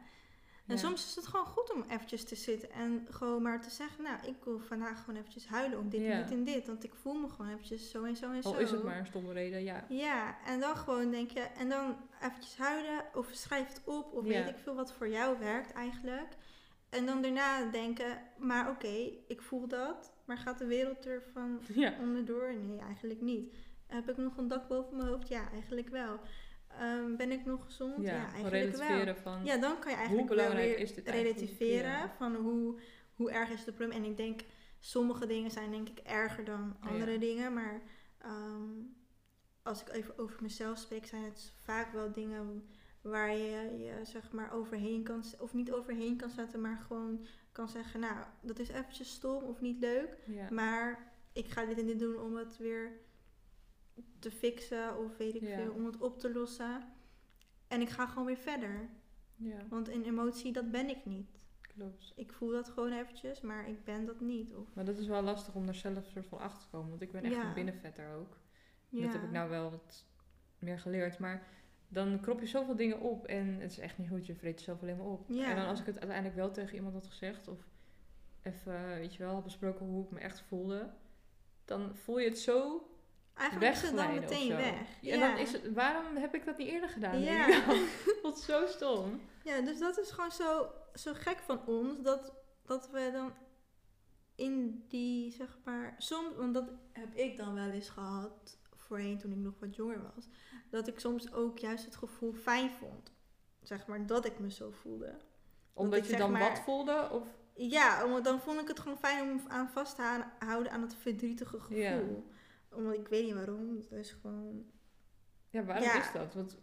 En ja. soms is het gewoon goed om eventjes te zitten en gewoon maar te zeggen, nou, ik wil vandaag gewoon eventjes huilen om dit Ja. en dit en dit. Want ik voel me gewoon eventjes zo en zo en Al zo. is het maar een stomme reden, ja. Ja, en dan gewoon denk je, en dan eventjes huilen of schrijf het op of Ja. weet ik veel wat voor jou werkt eigenlijk. En dan daarna denken, maar oké, ik voel dat, maar gaat de wereld ervan Ja, onderdoor? Nee, eigenlijk niet. Heb ik nog een dak boven mijn hoofd? Ja, eigenlijk wel. Ehm, ben ik nog gezond? Ja, eigenlijk wel. van... Ja, dan kan je eigenlijk Hoe wel belangrijk weer is dit relativeren van hoe, hoe erg is het probleem. En ik denk, sommige dingen zijn denk ik erger dan Ja. andere dingen. Maar ehm, als ik even over mezelf spreek, zijn het vaak wel dingen waar je je zeg maar overheen kan, of niet overheen kan zetten, maar gewoon kan zeggen, nou, dat is eventjes stom of niet leuk. Ja. Maar ik ga dit en dit doen om het weer te fixen of weet ik Ja. veel, om het op te lossen. En ik ga gewoon weer verder. ja, Want een emotie, dat ben ik niet. klopt. Ik voel dat gewoon eventjes, maar ik ben dat niet. Of, Maar dat is wel lastig om daar zelf soort van achter te komen. Want ik ben echt Ja. een binnenvetter ook. ja. Dat heb ik nou wel wat meer geleerd. Maar dan krop je zoveel dingen op en het is echt niet goed. Je vreet jezelf alleen maar op. Ja. En dan als ik het uiteindelijk wel tegen iemand had gezegd of even, weet je wel, besproken hoe ik me echt voelde. Dan voel je het zo Eigenlijk is het dan meteen weg. Ja, En dan is het, waarom heb ik dat niet eerder gedaan? Ja. Wat zo stom. Ja, dus dat is gewoon zo, zo gek van ons. Dat, dat we dan in die, zeg maar... Soms, want dat heb ik dan wel eens gehad, voorheen toen ik nog wat jonger was. Dat ik soms ook juist het gevoel fijn vond. Zeg maar, dat ik me zo voelde. Omdat ik je dan maar- wat voelde? Of, Ja, dan vond ik het gewoon fijn om aan vast te hou- houden aan het verdrietige gevoel. Ja. Omdat ik weet niet waarom. Het is gewoon... ja, waarom Ja. is dat? Want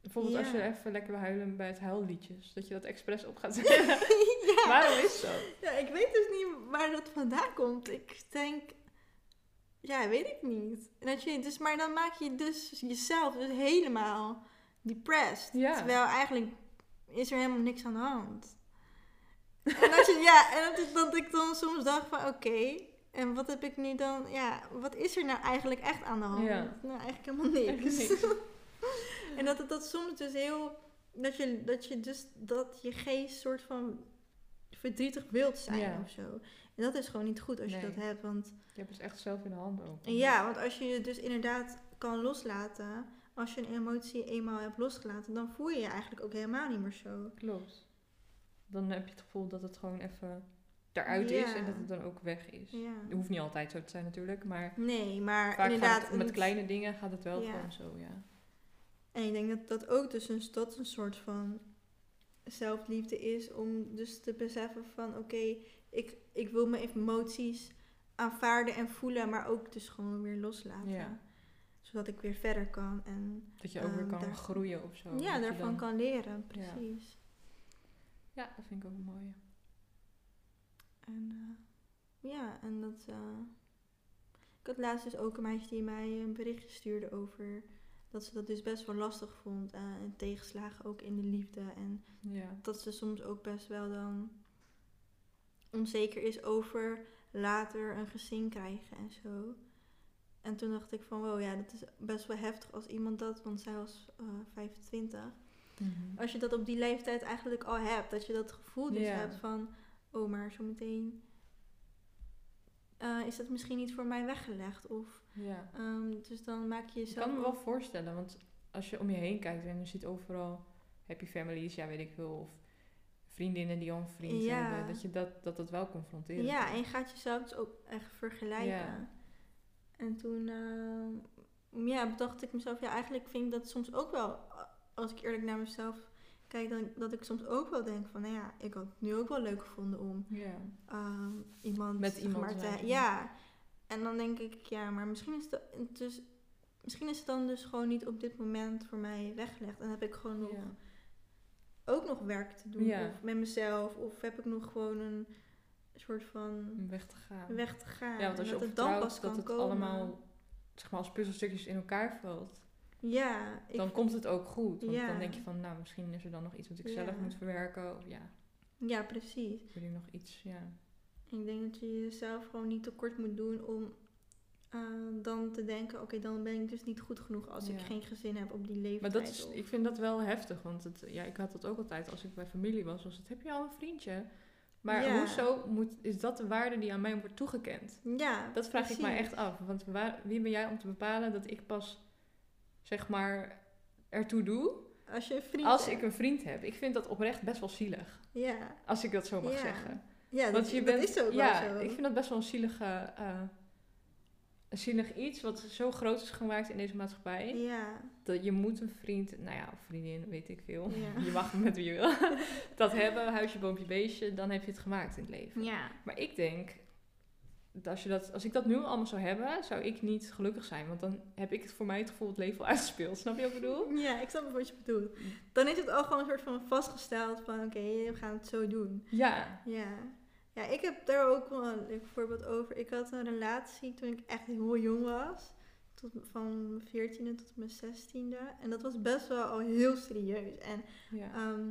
bijvoorbeeld als je even lekker wil huilen bij het huilliedjes. Dat je dat expres op gaat zetten. ja. waarom is dat? ja, ik weet dus niet waar dat vandaan komt. Ik denk... Ja, weet ik niet. En dat je, dus, maar dan maak je dus jezelf dus helemaal depressed. Terwijl eigenlijk is er helemaal niks aan de hand. en je, ja, en dat, ik- dat ik dan soms dacht van oké, en wat heb ik nu dan, ja, wat is er nou eigenlijk echt aan de hand? Ja. Nou, eigenlijk helemaal niks. Echt niks. en dat het dat soms dus heel, dat je, dat je dus, dat je geest soort van verdrietig wilt zijn Ja. of zo. En dat is gewoon niet goed als je dat hebt, want Je hebt het echt zelf in de hand ook. ja, want als je je dus inderdaad kan loslaten, als je een emotie eenmaal hebt losgelaten, dan voel je je eigenlijk ook helemaal niet meer zo. Klopt. Dan heb je het gevoel dat het gewoon even eruit is en dat het dan ook weg is. Ja. Het hoeft niet altijd zo te zijn natuurlijk, maar Nee, maar vaak inderdaad. het, met kleine dingen gaat het wel Ja. gewoon zo, ja. En ik denk dat dat ook dus een, dat een soort van zelfliefde is om dus te beseffen van oké, ik, ik wil mijn emoties aanvaarden en voelen, maar ook dus gewoon weer loslaten. Ja. Zodat ik weer verder kan en Dat je ook weer Ehm, kan daar- groeien of zo. ja, daarvan dan- kan leren. Precies. Ja, dat vind ik ook mooi. En eh, ja, en dat. eh, ik had laatst dus ook een meisje die mij een berichtje stuurde over dat ze dat dus best wel lastig vond. eh, en tegenslagen ook in de liefde. En Ja. dat ze soms ook best wel dan onzeker is over later een gezin krijgen en zo. En toen dacht ik van wow, ja, dat is best wel heftig als iemand dat, want zij was eh 25. Mhm. Als je dat op die leeftijd eigenlijk al hebt, dat je dat gevoel dus hebt van, oh, maar zometeen eh is dat misschien niet voor mij weggelegd. Of, Ja. ehm, dus dan maak je Ik jezelf kan me wel voorstellen, want als je om je heen kijkt en je ziet overal happy families, ja weet ik veel, of vriendinnen die al een vriend Ja. hebben, dat je dat, dat, dat wel confronterend Ja, en je gaat jezelf dus ook echt vergelijken. Ja. En toen ehm, ja, bedacht ik mezelf, ja, eigenlijk vind ik dat soms ook wel, als ik eerlijk naar mezelf kijk, dan, dat ik soms ook wel denk van, nou ja, ik had het nu ook wel leuk gevonden om Ja. ehm, iemand, Met iemand maar, te ja. En dan denk ik, ja, maar misschien is, het dus, misschien is het dan dus gewoon niet op dit moment voor mij weggelegd. En heb ik gewoon nog, Ja. ook nog werk te doen Ja. of met mezelf. Of heb ik nog gewoon een soort van weg te gaan. weg te gaan. Ja, want als je dat het dan pas dat kan het komen. allemaal zeg maar, als puzzelstukjes in elkaar valt, Ja, ik, dan komt het ook goed. Want Ja. dan denk je van, nou, misschien is er dan nog iets wat ik zelf moet verwerken. Of ja, ja, precies. wil ik nog iets, ja. Ik denk dat je jezelf gewoon niet tekort moet doen om eh, dan te denken, oké, dan ben ik dus niet goed genoeg als ik geen gezin heb op die leeftijd. Maar dat is, of- ik vind dat wel heftig, want het, ja, ik had dat ook altijd als ik bij familie was. Was het, heb je al een vriendje? Maar Ja. hoezo moet, is dat de waarde die aan mij wordt toegekend? Ja, Dat vraag ik mij echt af. Want waar, wie ben jij om te bepalen dat ik pas, zeg maar, ertoe doe Als je een vriend als hebt. ik een vriend heb? Ik vind dat oprecht best wel zielig. Ja, Als ik dat zo mag Ja. zeggen. ja Want dat, je dat bent, is ook ja, wel zo. ik vind dat best wel een zielige, eh, een zielig iets wat zo groot is gemaakt in deze maatschappij. Ja, Dat je moet een vriend, nou ja, of vriendin, weet ik veel. Ja. Je mag met wie je wil. dat hebben, huisje, boompje, beestje, dan heb je het gemaakt in het leven. ja, Maar ik denk, dat als, je dat, als ik dat nu allemaal zou hebben, zou ik niet gelukkig zijn. Want dan heb ik het voor mij het gevoel het leven al uitgespeeld. Snap je wat ik bedoel? ja, ik snap wat je bedoelt. Dan is het al gewoon een soort van vastgesteld van, oké, we gaan het zo doen. Ja. Ja. Ja, ik heb daar ook wel een leuk voorbeeld over. Ik had een relatie toen ik echt heel jong was. Tot, van mijn 14e tot mijn 16e. En dat was best wel al heel serieus. En ja. ehm,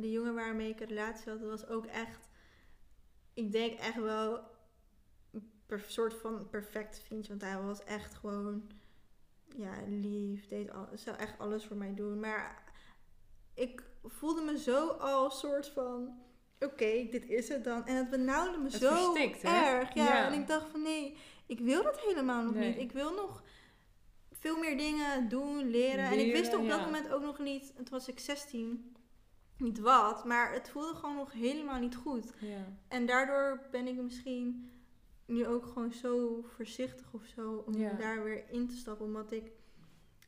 de jongen waarmee ik een relatie had, dat was ook echt... Ik denk echt wel per, soort van perfect vriendje. Want hij was echt gewoon ja, lief. Deed al, zou echt alles voor mij doen. Maar ik voelde me zo al soort van... Oké, dit is het dan. En het benauwde me Het zo erg. Ja. Ja. En ik dacht van nee, ik wil dat helemaal nog Nee. niet. Ik wil nog veel meer dingen doen, leren. en ik wist op dat moment ook nog niet, toen was ik 16, niet wat. Maar het voelde gewoon nog helemaal niet goed. ja. En daardoor ben ik misschien nu ook gewoon zo voorzichtig of zo om Ja. daar weer in te stappen. Omdat ik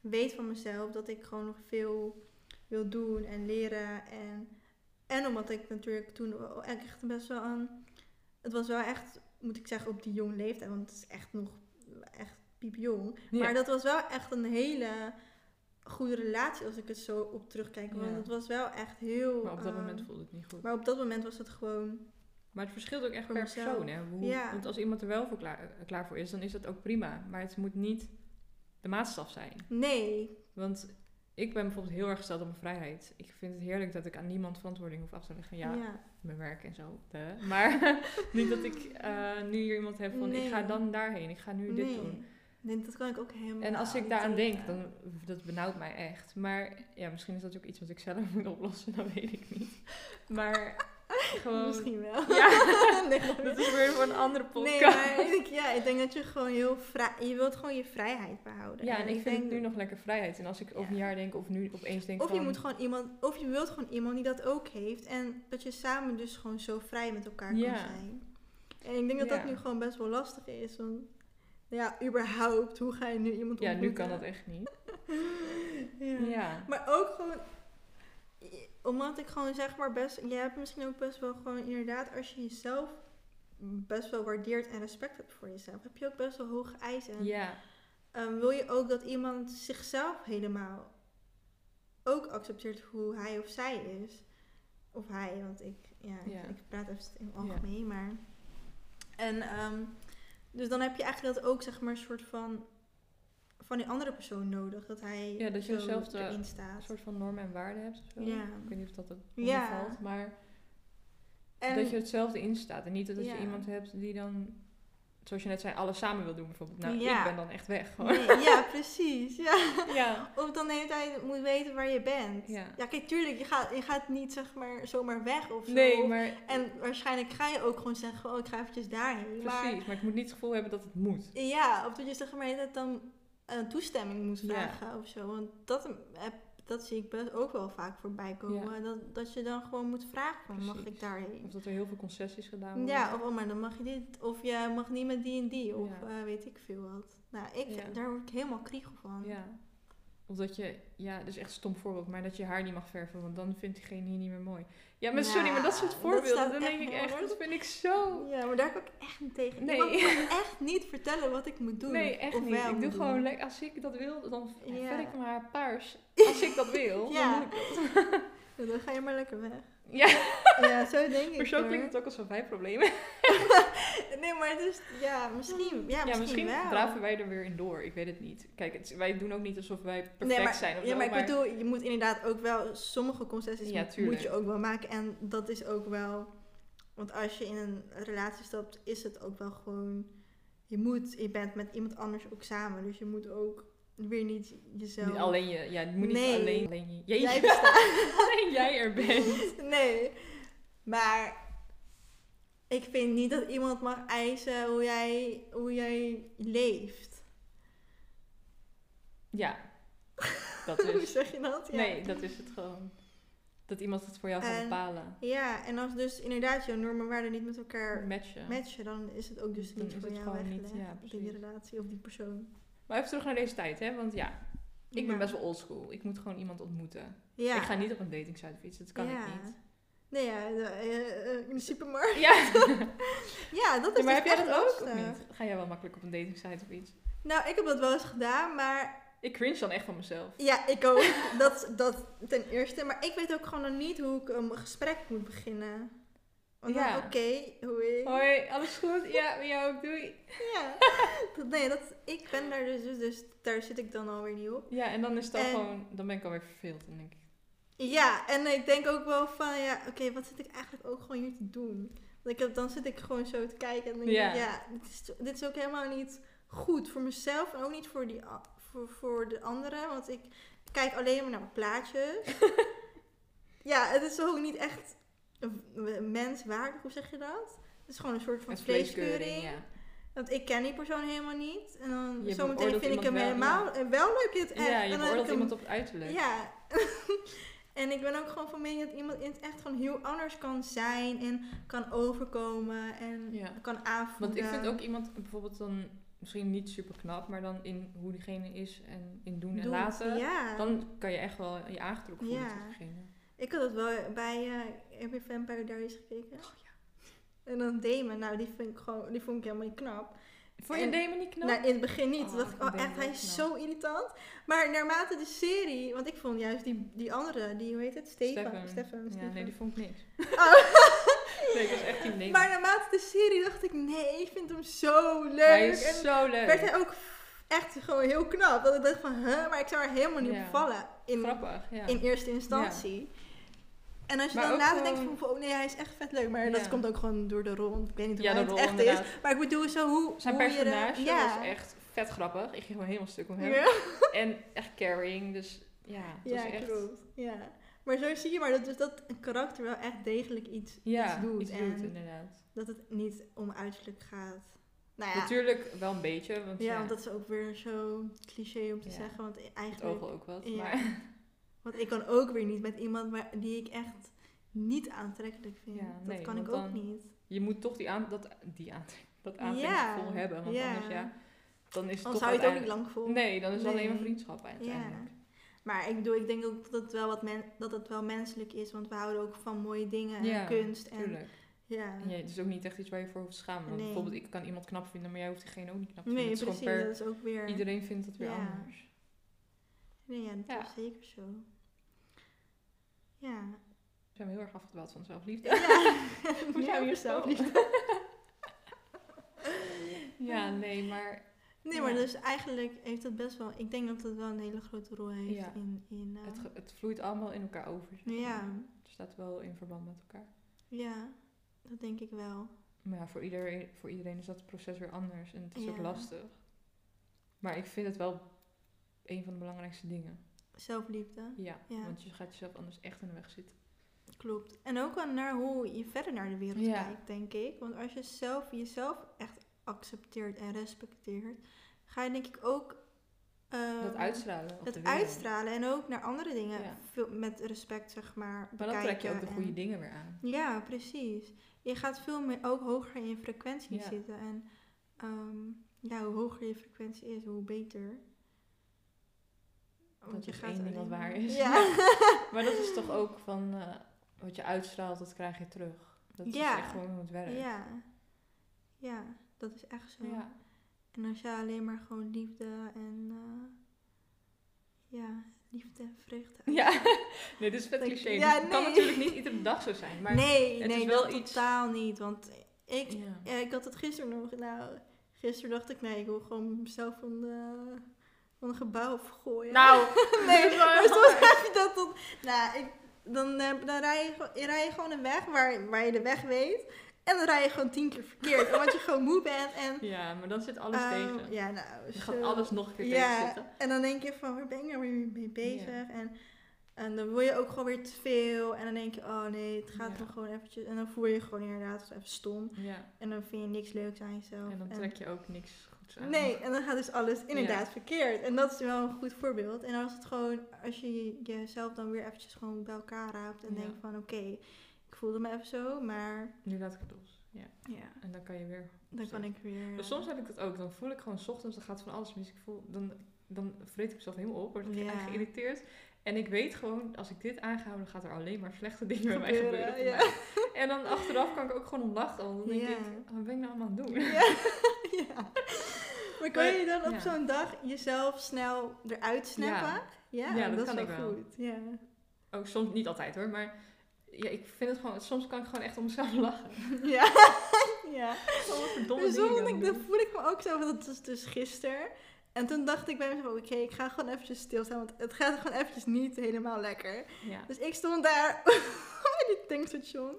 weet van mezelf dat ik gewoon nog veel wil doen en leren. En, en omdat ik natuurlijk toen echt best wel een... Het was wel echt, moet ik zeggen, op die jonge leeftijd. Want het is echt nog echt piepjong. Ja. Maar dat was wel echt een hele goede relatie als ik het zo op terugkijk. Want Ja. het was wel echt heel... Maar op dat ehm, moment voelde het niet goed. Maar op dat moment was het gewoon... Maar het verschilt ook echt per mezelf. persoon. Hè? Hoe, Ja. Want als iemand er wel voor klaar, eh, klaar voor is, dan is dat ook prima. Maar het moet niet de maatstaf zijn. Nee, Want ik ben bijvoorbeeld heel erg gesteld op mijn vrijheid. Ik vind het heerlijk dat ik aan niemand verantwoording hoef af te leggen. Ja, ja. mijn werk en zo. Maar niet dat ik eh, nu hier iemand heb van ik ga dan daarheen, ik ga nu dit doen. Nee, dat kan ik ook helemaal En als ik daaraan denk, dan dat benauwt mij echt. Maar ja, misschien is dat ook iets wat ik zelf moet oplossen, dat weet ik niet. Maar gewoon. Misschien wel. Ja, nee, dat is weer voor een andere podcast. Nee, maar ik, ja, ik denk dat je gewoon heel vrij... Je wilt gewoon je vrijheid behouden. Ja, en ik vind denk nu nog lekker vrijheid. En als ik over een Ja. jaar denk of nu opeens denk Of je van... moet gewoon iemand... Of je wilt gewoon iemand die dat ook heeft. En dat je samen dus gewoon zo vrij met elkaar Ja. kan zijn. En ik denk dat Ja. dat nu gewoon best wel lastig is. Want ja, überhaupt, hoe ga je nu iemand Ja, nu ontmoeten? kan dat echt niet. Ja. Ja. Maar ook gewoon, omdat ik gewoon zeg maar best, je hebt misschien ook best wel gewoon inderdaad, als je jezelf best wel waardeert en respect hebt voor jezelf, heb je ook best wel hoge eisen. En, Ja. ehm, wil je ook dat iemand zichzelf helemaal ook accepteert hoe hij of zij is? Of hij, want ik, ja, ik- Ja. ik praat even in het Ja. algemeen, maar. En ehm, dus dan heb je eigenlijk dat ook zeg maar een soort van van die andere persoon nodig, dat hij Ja, dat je dezelfde erin Een staat. soort van normen en waarden hebt of zo. Ja. Ik weet niet of dat het Ja. valt, maar En dat je hetzelfde instaat. En niet dat Ja. je iemand hebt die dan, zoals je net zei, alles samen wil doen bijvoorbeeld. Nou, Ja. ik ben dan echt weg. Nee, ja, precies. Ja. Ja. Of dan de hele tijd moet weten waar je bent. Ja. kijk, tuurlijk, je gaat, je gaat niet zeg maar zomaar weg of zo. Nee, maar En waarschijnlijk ga je ook gewoon zeggen, oh, ik ga eventjes daarheen. precies. Maar ik moet niet het gevoel hebben dat het moet. Ja, of dat je zeg maar tijd dan een toestemming moet Ja. vragen of zo. Want dat, heb, dat zie ik best ook wel vaak voorbij komen. Ja. Dat, dat je dan gewoon moet vragen van, mag ik daarheen? Of dat er heel veel concessies gedaan worden. Ja, of oh, maar dan mag je dit. Of je mag niet met die en die. Of Ja. eh, weet ik veel wat. Nou, ik, daar word ik helemaal kriegel van. Ja. Of dat je, ja, dat is echt een stom voorbeeld, maar dat je haar niet mag verven, want dan vindt diegene hier niet meer mooi. Ja, maar sorry, maar dat soort voorbeelden, dan denk ik echt, dat vind ik zo... Ja, maar daar kan ik echt niet tegen. Nee. Ik me echt niet vertellen wat ik moet doen. Nee, echt of niet. wel Ik doe gewoon lekker, als ik dat wil, dan Ja. verf ik mijn haar paars. Als ik dat wil, Ja. dan doe ik dat. Dan ga je maar lekker weg. Ja, Ja, zo denk ik. maar zo hoor. klinkt het ook alsof wij problemen Nee, maar het is, ja, misschien, ja, Ja, misschien, misschien wel. draven wij er weer in door. Ik weet het niet. Kijk, het, wij doen ook niet alsof wij perfect nee, maar, zijn of ja, zo, maar ik bedoel, je moet inderdaad ook wel sommige concessies Ja, moet je ook wel maken. En dat is ook wel, want als je in een relatie stapt, is het ook wel gewoon, je moet, je bent met iemand anders ook samen. Dus je moet ook weer niet jezelf... Niet alleen je, ja, je moet niet alleen, alleen je, jij, Jij bestaat. alleen jij er bent. Nee, maar ik vind niet dat iemand mag eisen hoe jij, hoe jij leeft. Ja, dat Hoe is. zeg je dat? Ja. Nee, dat is het gewoon. Dat iemand het voor jou gaat En- bepalen. Ja, en als dus inderdaad jouw normen en waarden niet met elkaar Matchen. matchen, dan is het ook dus Dan niet voor het jou gewoon niet, weggelegd. ja, die relatie of die persoon. Maar even terug naar deze tijd, hè? Want ja, ik ben Ja. best wel oldschool. Ik moet gewoon iemand ontmoeten. Ja. Ik ga niet op een dating site fietsen, dat kan ja. ik niet. Nee, ja, eh, eh, in de supermarkt. Ja, Ja, dat is maar heb dus jij dat ook of niet? Ga jij wel makkelijk op een dating site of iets? Nou, ik heb dat wel eens gedaan, maar Ik cringe dan echt van mezelf. ja, ik ook. dat, dat ten eerste. Maar ik weet ook gewoon nog niet hoe ik een gesprek moet beginnen. Want dan, Ja. oké, Hoi, alles goed? Ja, met jou ook, doei. Ja. Dat, nee, dat, ik ben daar dus, dus, dus daar zit ik dan alweer niet op. Ja, en dan is En- gewoon, dan ben ik alweer verveeld. Denk ik, Ja, en ik denk ook wel van, ja, oké, wat zit ik eigenlijk ook gewoon hier te doen? Want ik heb, dan zit ik gewoon zo te kijken en denk Ja. ik, ja, dit is, dit is ook helemaal niet goed voor mezelf en ook niet voor, die, voor, voor de anderen. Want ik kijk alleen maar naar mijn plaatjes. ja, het is ook niet echt menswaardig, hoe zeg je dat? Het is gewoon een soort van vleeskeuring. vleeskeuring, ja. Want ik ken die persoon helemaal niet. En dan Je zometeen vind ik hem iemand wel, helemaal wel leuk in het echt. Ja, je beoordeelt hem- iemand op het uiterlijk. Ja. en ik ben ook gewoon van mening dat iemand in het echt gewoon heel anders kan zijn en kan overkomen en Ja. kan aanvoelen. Want ik vind ook iemand bijvoorbeeld dan misschien niet super knap, maar dan in hoe diegene is en in doen en laten. Ja. Dan kan je echt wel je aangetrokken voelen Ja. tot diegene. Ik had het wel bij, je Vampire Diaries gekeken? Oh, ja. En dan Damon, nou die vind ik gewoon, die vond ik helemaal niet knap. Vond je En- Damon niet knap? Nou, in het begin niet. Oh, dacht ik, oh echt, hij is knap. zo irritant. Maar naarmate de serie, want ik vond juist die, die andere, die, hoe heet het? Stefan. Stefan. Ja, nee, die vond ik niks. Oh. Nee, ik was echt Damon. Maar naarmate de serie dacht ik, nee, ik vind hem zo leuk. hij is en zo leuk. werd hij ook echt gewoon heel knap. Dat ik dacht van, huh, maar ik zou er helemaal niet Ja. op vallen in, Grappig, ja. in eerste instantie. En als je Maar dan later denkt van, oh nee, hij is echt vet leuk. Maar Ja. dat komt ook gewoon door de rol. Ik weet niet hoe Ja, hij het echt inderdaad. is. Maar ik bedoel zo hoe Zijn hoe je personage ja. was echt vet grappig. Ik ging gewoon helemaal stuk om hem. En echt caring, dus ja, dat ja is echt... klopt. Ja. Maar zo zie je maar dat, dus dat een karakter wel echt degelijk iets, Ja, iets doet. iets en doet inderdaad. dat het niet om uiterlijk gaat. Nou ja, Natuurlijk wel een beetje, want ja, ja, want dat is ook weer zo cliché om te zeggen. Want het eigenlijk oog ook wat. Ja. Maar Want ik kan ook weer niet met iemand waar, die ik echt niet aantrekkelijk vind. Ja, dat nee, kan ik ook dan- niet. je moet toch die aan, dat, die aan, dat aantrekkingsgevoel hebben. Want anders ja, dan is het Anders toch hou je het ook niet lang vol. Nee, dan is het alleen maar vriendschap uiteindelijk. Maar ik bedoel, ik denk ook dat het wel, wat men, dat het wel menselijk is. Want we houden ook van mooie dingen Ja, en kunst. En, Tuurlijk. ja. Ja, het is ook niet echt iets waar je voor hoeft te schamen. Want Nee. bijvoorbeeld, ik kan iemand knap vinden, maar jij hoeft diegene ook niet knap te vinden. Nee, Het is precies. gewoon Dat is ook weer... per, iedereen vindt het weer Ja. anders. Nee, ja, dat is zeker zo. Ja. We zijn heel erg afgedwaald van zelfliefde. Ja. Hoe Ja, zijn we hier zelf gekomen? Ja, nee, maar Nee, maar dus eigenlijk heeft het best wel... Ik denk dat het wel een hele grote rol heeft Ja. in... in eh, het, ge- het vloeit allemaal in elkaar over. zeg maar. Ja. Het staat wel in verband met elkaar. ja, dat denk ik wel. Maar ja, voor iedereen, voor iedereen is dat proces weer anders. En het is ook lastig. Maar ik vind het wel een van de belangrijkste dingen. Zelfliefde. Ja, Ja. want je gaat jezelf anders echt in de weg zitten. Klopt. En ook naar hoe je verder naar de wereld Ja. kijkt, denk ik. Want als je zelf jezelf echt accepteert en respecteert, ga je denk ik ook... ehm, dat uitstralen wereld. uitstralen en ook naar andere dingen Ja. met respect, zeg maar, Maar dan trek je ook de goede en- dingen weer aan. Ja, precies. Je gaat veel meer ook hoger in je frequentie zitten. En ehm, ja, hoe hoger je frequentie is, hoe beter. Dat is één ding wat waar is. Ja. Maar dat is toch ook van eh, wat je uitstraalt, dat krijg je terug. Dat Ja. is echt gewoon hoe het werkt. ja. Ja, dat is echt zo. Ja. En als je alleen maar gewoon liefde en eh, ja, liefde en vreugde. Ja, nee, dit is vet cliché. ja, het kan natuurlijk niet iedere dag zo zijn. Maar nee, het is wel dat iets- totaal niet. Want ik, Ja. ja, ik had het gisteren nog. Nou, gisteren dacht ik, nee, ik wil gewoon mezelf van, de, van een gebouw afgooien. Nou, nee, maar soms heb je dat dan... Nou, ik, dan, eh, dan rij, je, gewoon- rij je gewoon een weg waar, waar je de weg weet. En dan rij je gewoon tien keer verkeerd. omdat je gewoon moe bent. En, Ja, maar dan zit alles ehm, tegen. Ja, nou, Je zo- gaat alles nog een keer ja, tegenzitten. en dan denk je van, waar ben ik nou weer mee bezig? En, en dan wil je ook gewoon weer te veel. En dan denk je, oh nee, het gaat Ja. me gewoon eventjes. En dan voel je je gewoon inderdaad even stom. Ja, En dan vind je niks leuks aan jezelf. en dan trek je ook niks aan. Nee, en dan gaat dus alles inderdaad verkeerd. En dat is wel een goed voorbeeld. En als het gewoon, als je jezelf dan weer eventjes gewoon bij elkaar raapt en Ja. denkt van oké, ik voelde me even zo, maar Nu laat ik het los. Ja. ja, En dan kan je weer... dan kan ik weer. Maar soms heb ik dat ook. Dan voel ik gewoon 's ochtends, dan gaat van alles mis. Ik voel, dan, dan vreet ik mezelf helemaal op. Word ik Ja. geïriteerd. En ik weet gewoon, als ik dit aanhoud, dan gaat er alleen maar slechte dingen bij mij Gebeuren, ja. mij. En dan achteraf kan ik ook gewoon om lachen. Want dan denk ik, wat ben ik nou allemaal aan het doen? ja. ja. Maar kan je dan op ja. zo'n dag jezelf snel eruit snappen? Ja, Ja, dat is kan wel ik wel. goed. Ja. Ook soms niet altijd hoor, maar ja, ik vind het gewoon, soms kan ik gewoon echt om mezelf lachen. ja. ja. Allemaal verdomme zo, dingen dan, aan dan voel ik me ook zo, dat was dus gisteren. En toen dacht ik bij mezelf, oké, ik ga gewoon eventjes stilstaan, want het gaat gewoon eventjes niet helemaal lekker. Ja. Dus ik stond daar bij dit tankstation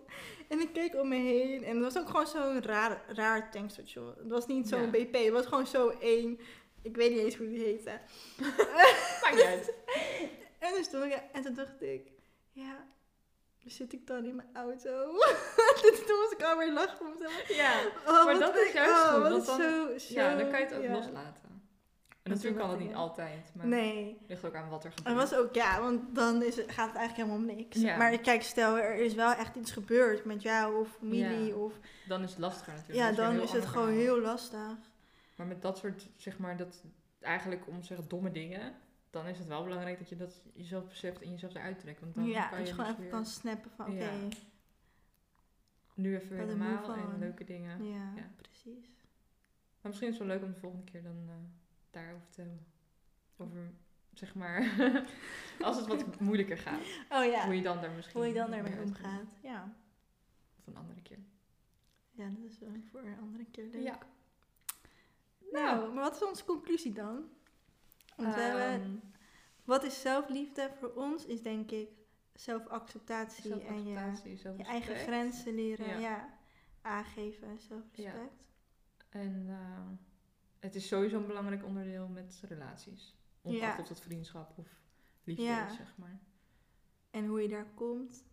en ik keek om me heen. En het was ook gewoon zo'n raar, raar tankstation. Het was niet zo'n Ja. BP, het was gewoon zo één, ik weet niet eens hoe die heette. Maakt niet uit. En toen stond ik en toen dacht ik, ja, zit ik dan in mijn auto? toen moest ik alweer lachen voor mezelf. Ja, Oh, Maar dat is ik- juist oh, goed, is dan- zo, zo, ja, dan kan je het ook ja. loslaten. En Dat natuurlijk kan het niet altijd, maar Nee. ligt ook aan wat er gebeurt. was ook, ja, want dan is het, gaat het eigenlijk helemaal om niks. Ja. Maar kijk, stel er is wel echt iets gebeurd met jou of familie. Ja. Of, Dan is het lastiger natuurlijk. ja, Dat dan is het gewoon verhaal. heel lastig. Maar met dat soort, zeg maar, dat eigenlijk om te zeggen domme dingen, dan is het wel belangrijk dat je dat jezelf beseft en jezelf eruit trekt. Want dan ja, kan dat je je gewoon dus even weer kan snappen van, oké, Ja. nu even normaal en leuke dingen. ja, Ja. precies. Maar misschien is het wel leuk om de volgende keer dan eh, daarover te hebben. Over, zeg maar, als het wat moeilijker gaat. Oh ja, Hoe je dan daar misschien hoe je dan daarmee omgaat. Ja. Of een andere keer. ja, dat is wel voor een andere keer leuk. Ja. Nou, maar wat is onze conclusie dan? Want we hebben, Ehm, wat is zelfliefde voor ons? Is denk ik zelfacceptatie en je, je eigen grenzen leren Ja. ja. aangeven en zelfrespect. En eh, het is sowieso een belangrijk onderdeel met relaties. Ongeacht Ja. of het vriendschap of liefde Ja. is, zeg maar. En hoe je daar komt,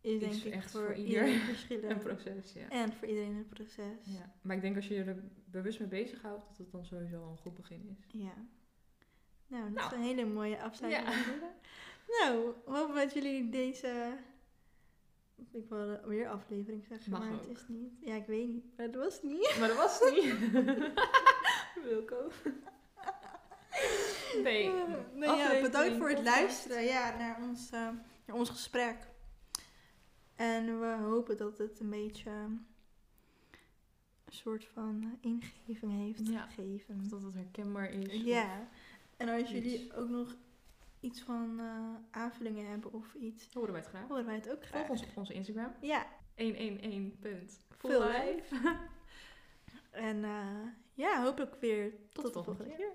is denk Is ik echt voor, voor iedereen ieder verschillend. Een proces, ja. En voor iedereen een proces. Ja. ja. Maar ik denk als je je er bewust mee bezighoudt, dat het dan sowieso al een goed begin is. Nou, dat Nou. is een hele mooie afsluiting. Ja. Nou, we hopen dat jullie deze... Ik wilde weer aflevering zeggen, Mag maar het is niet. Ja, ik weet niet. Maar dat was niet. Maar dat was niet. Wilco. Nee. Eh, nee, ja, Aflevering, bedankt voor het luisteren ja, naar, ons, eh, naar ons gesprek. En we hopen dat het een beetje een soort van ingeving heeft Ja. gegeven. Dat het herkenbaar is. Ja, en als jullie ook nog iets van eh, aanvullingen hebben of iets, Horen wij het graag. horen wij het ook graag. Volg ons op onze Instagram. Ja, 111. Full life. en eh, ja, hopelijk weer tot, Tot de volgende volgende keer.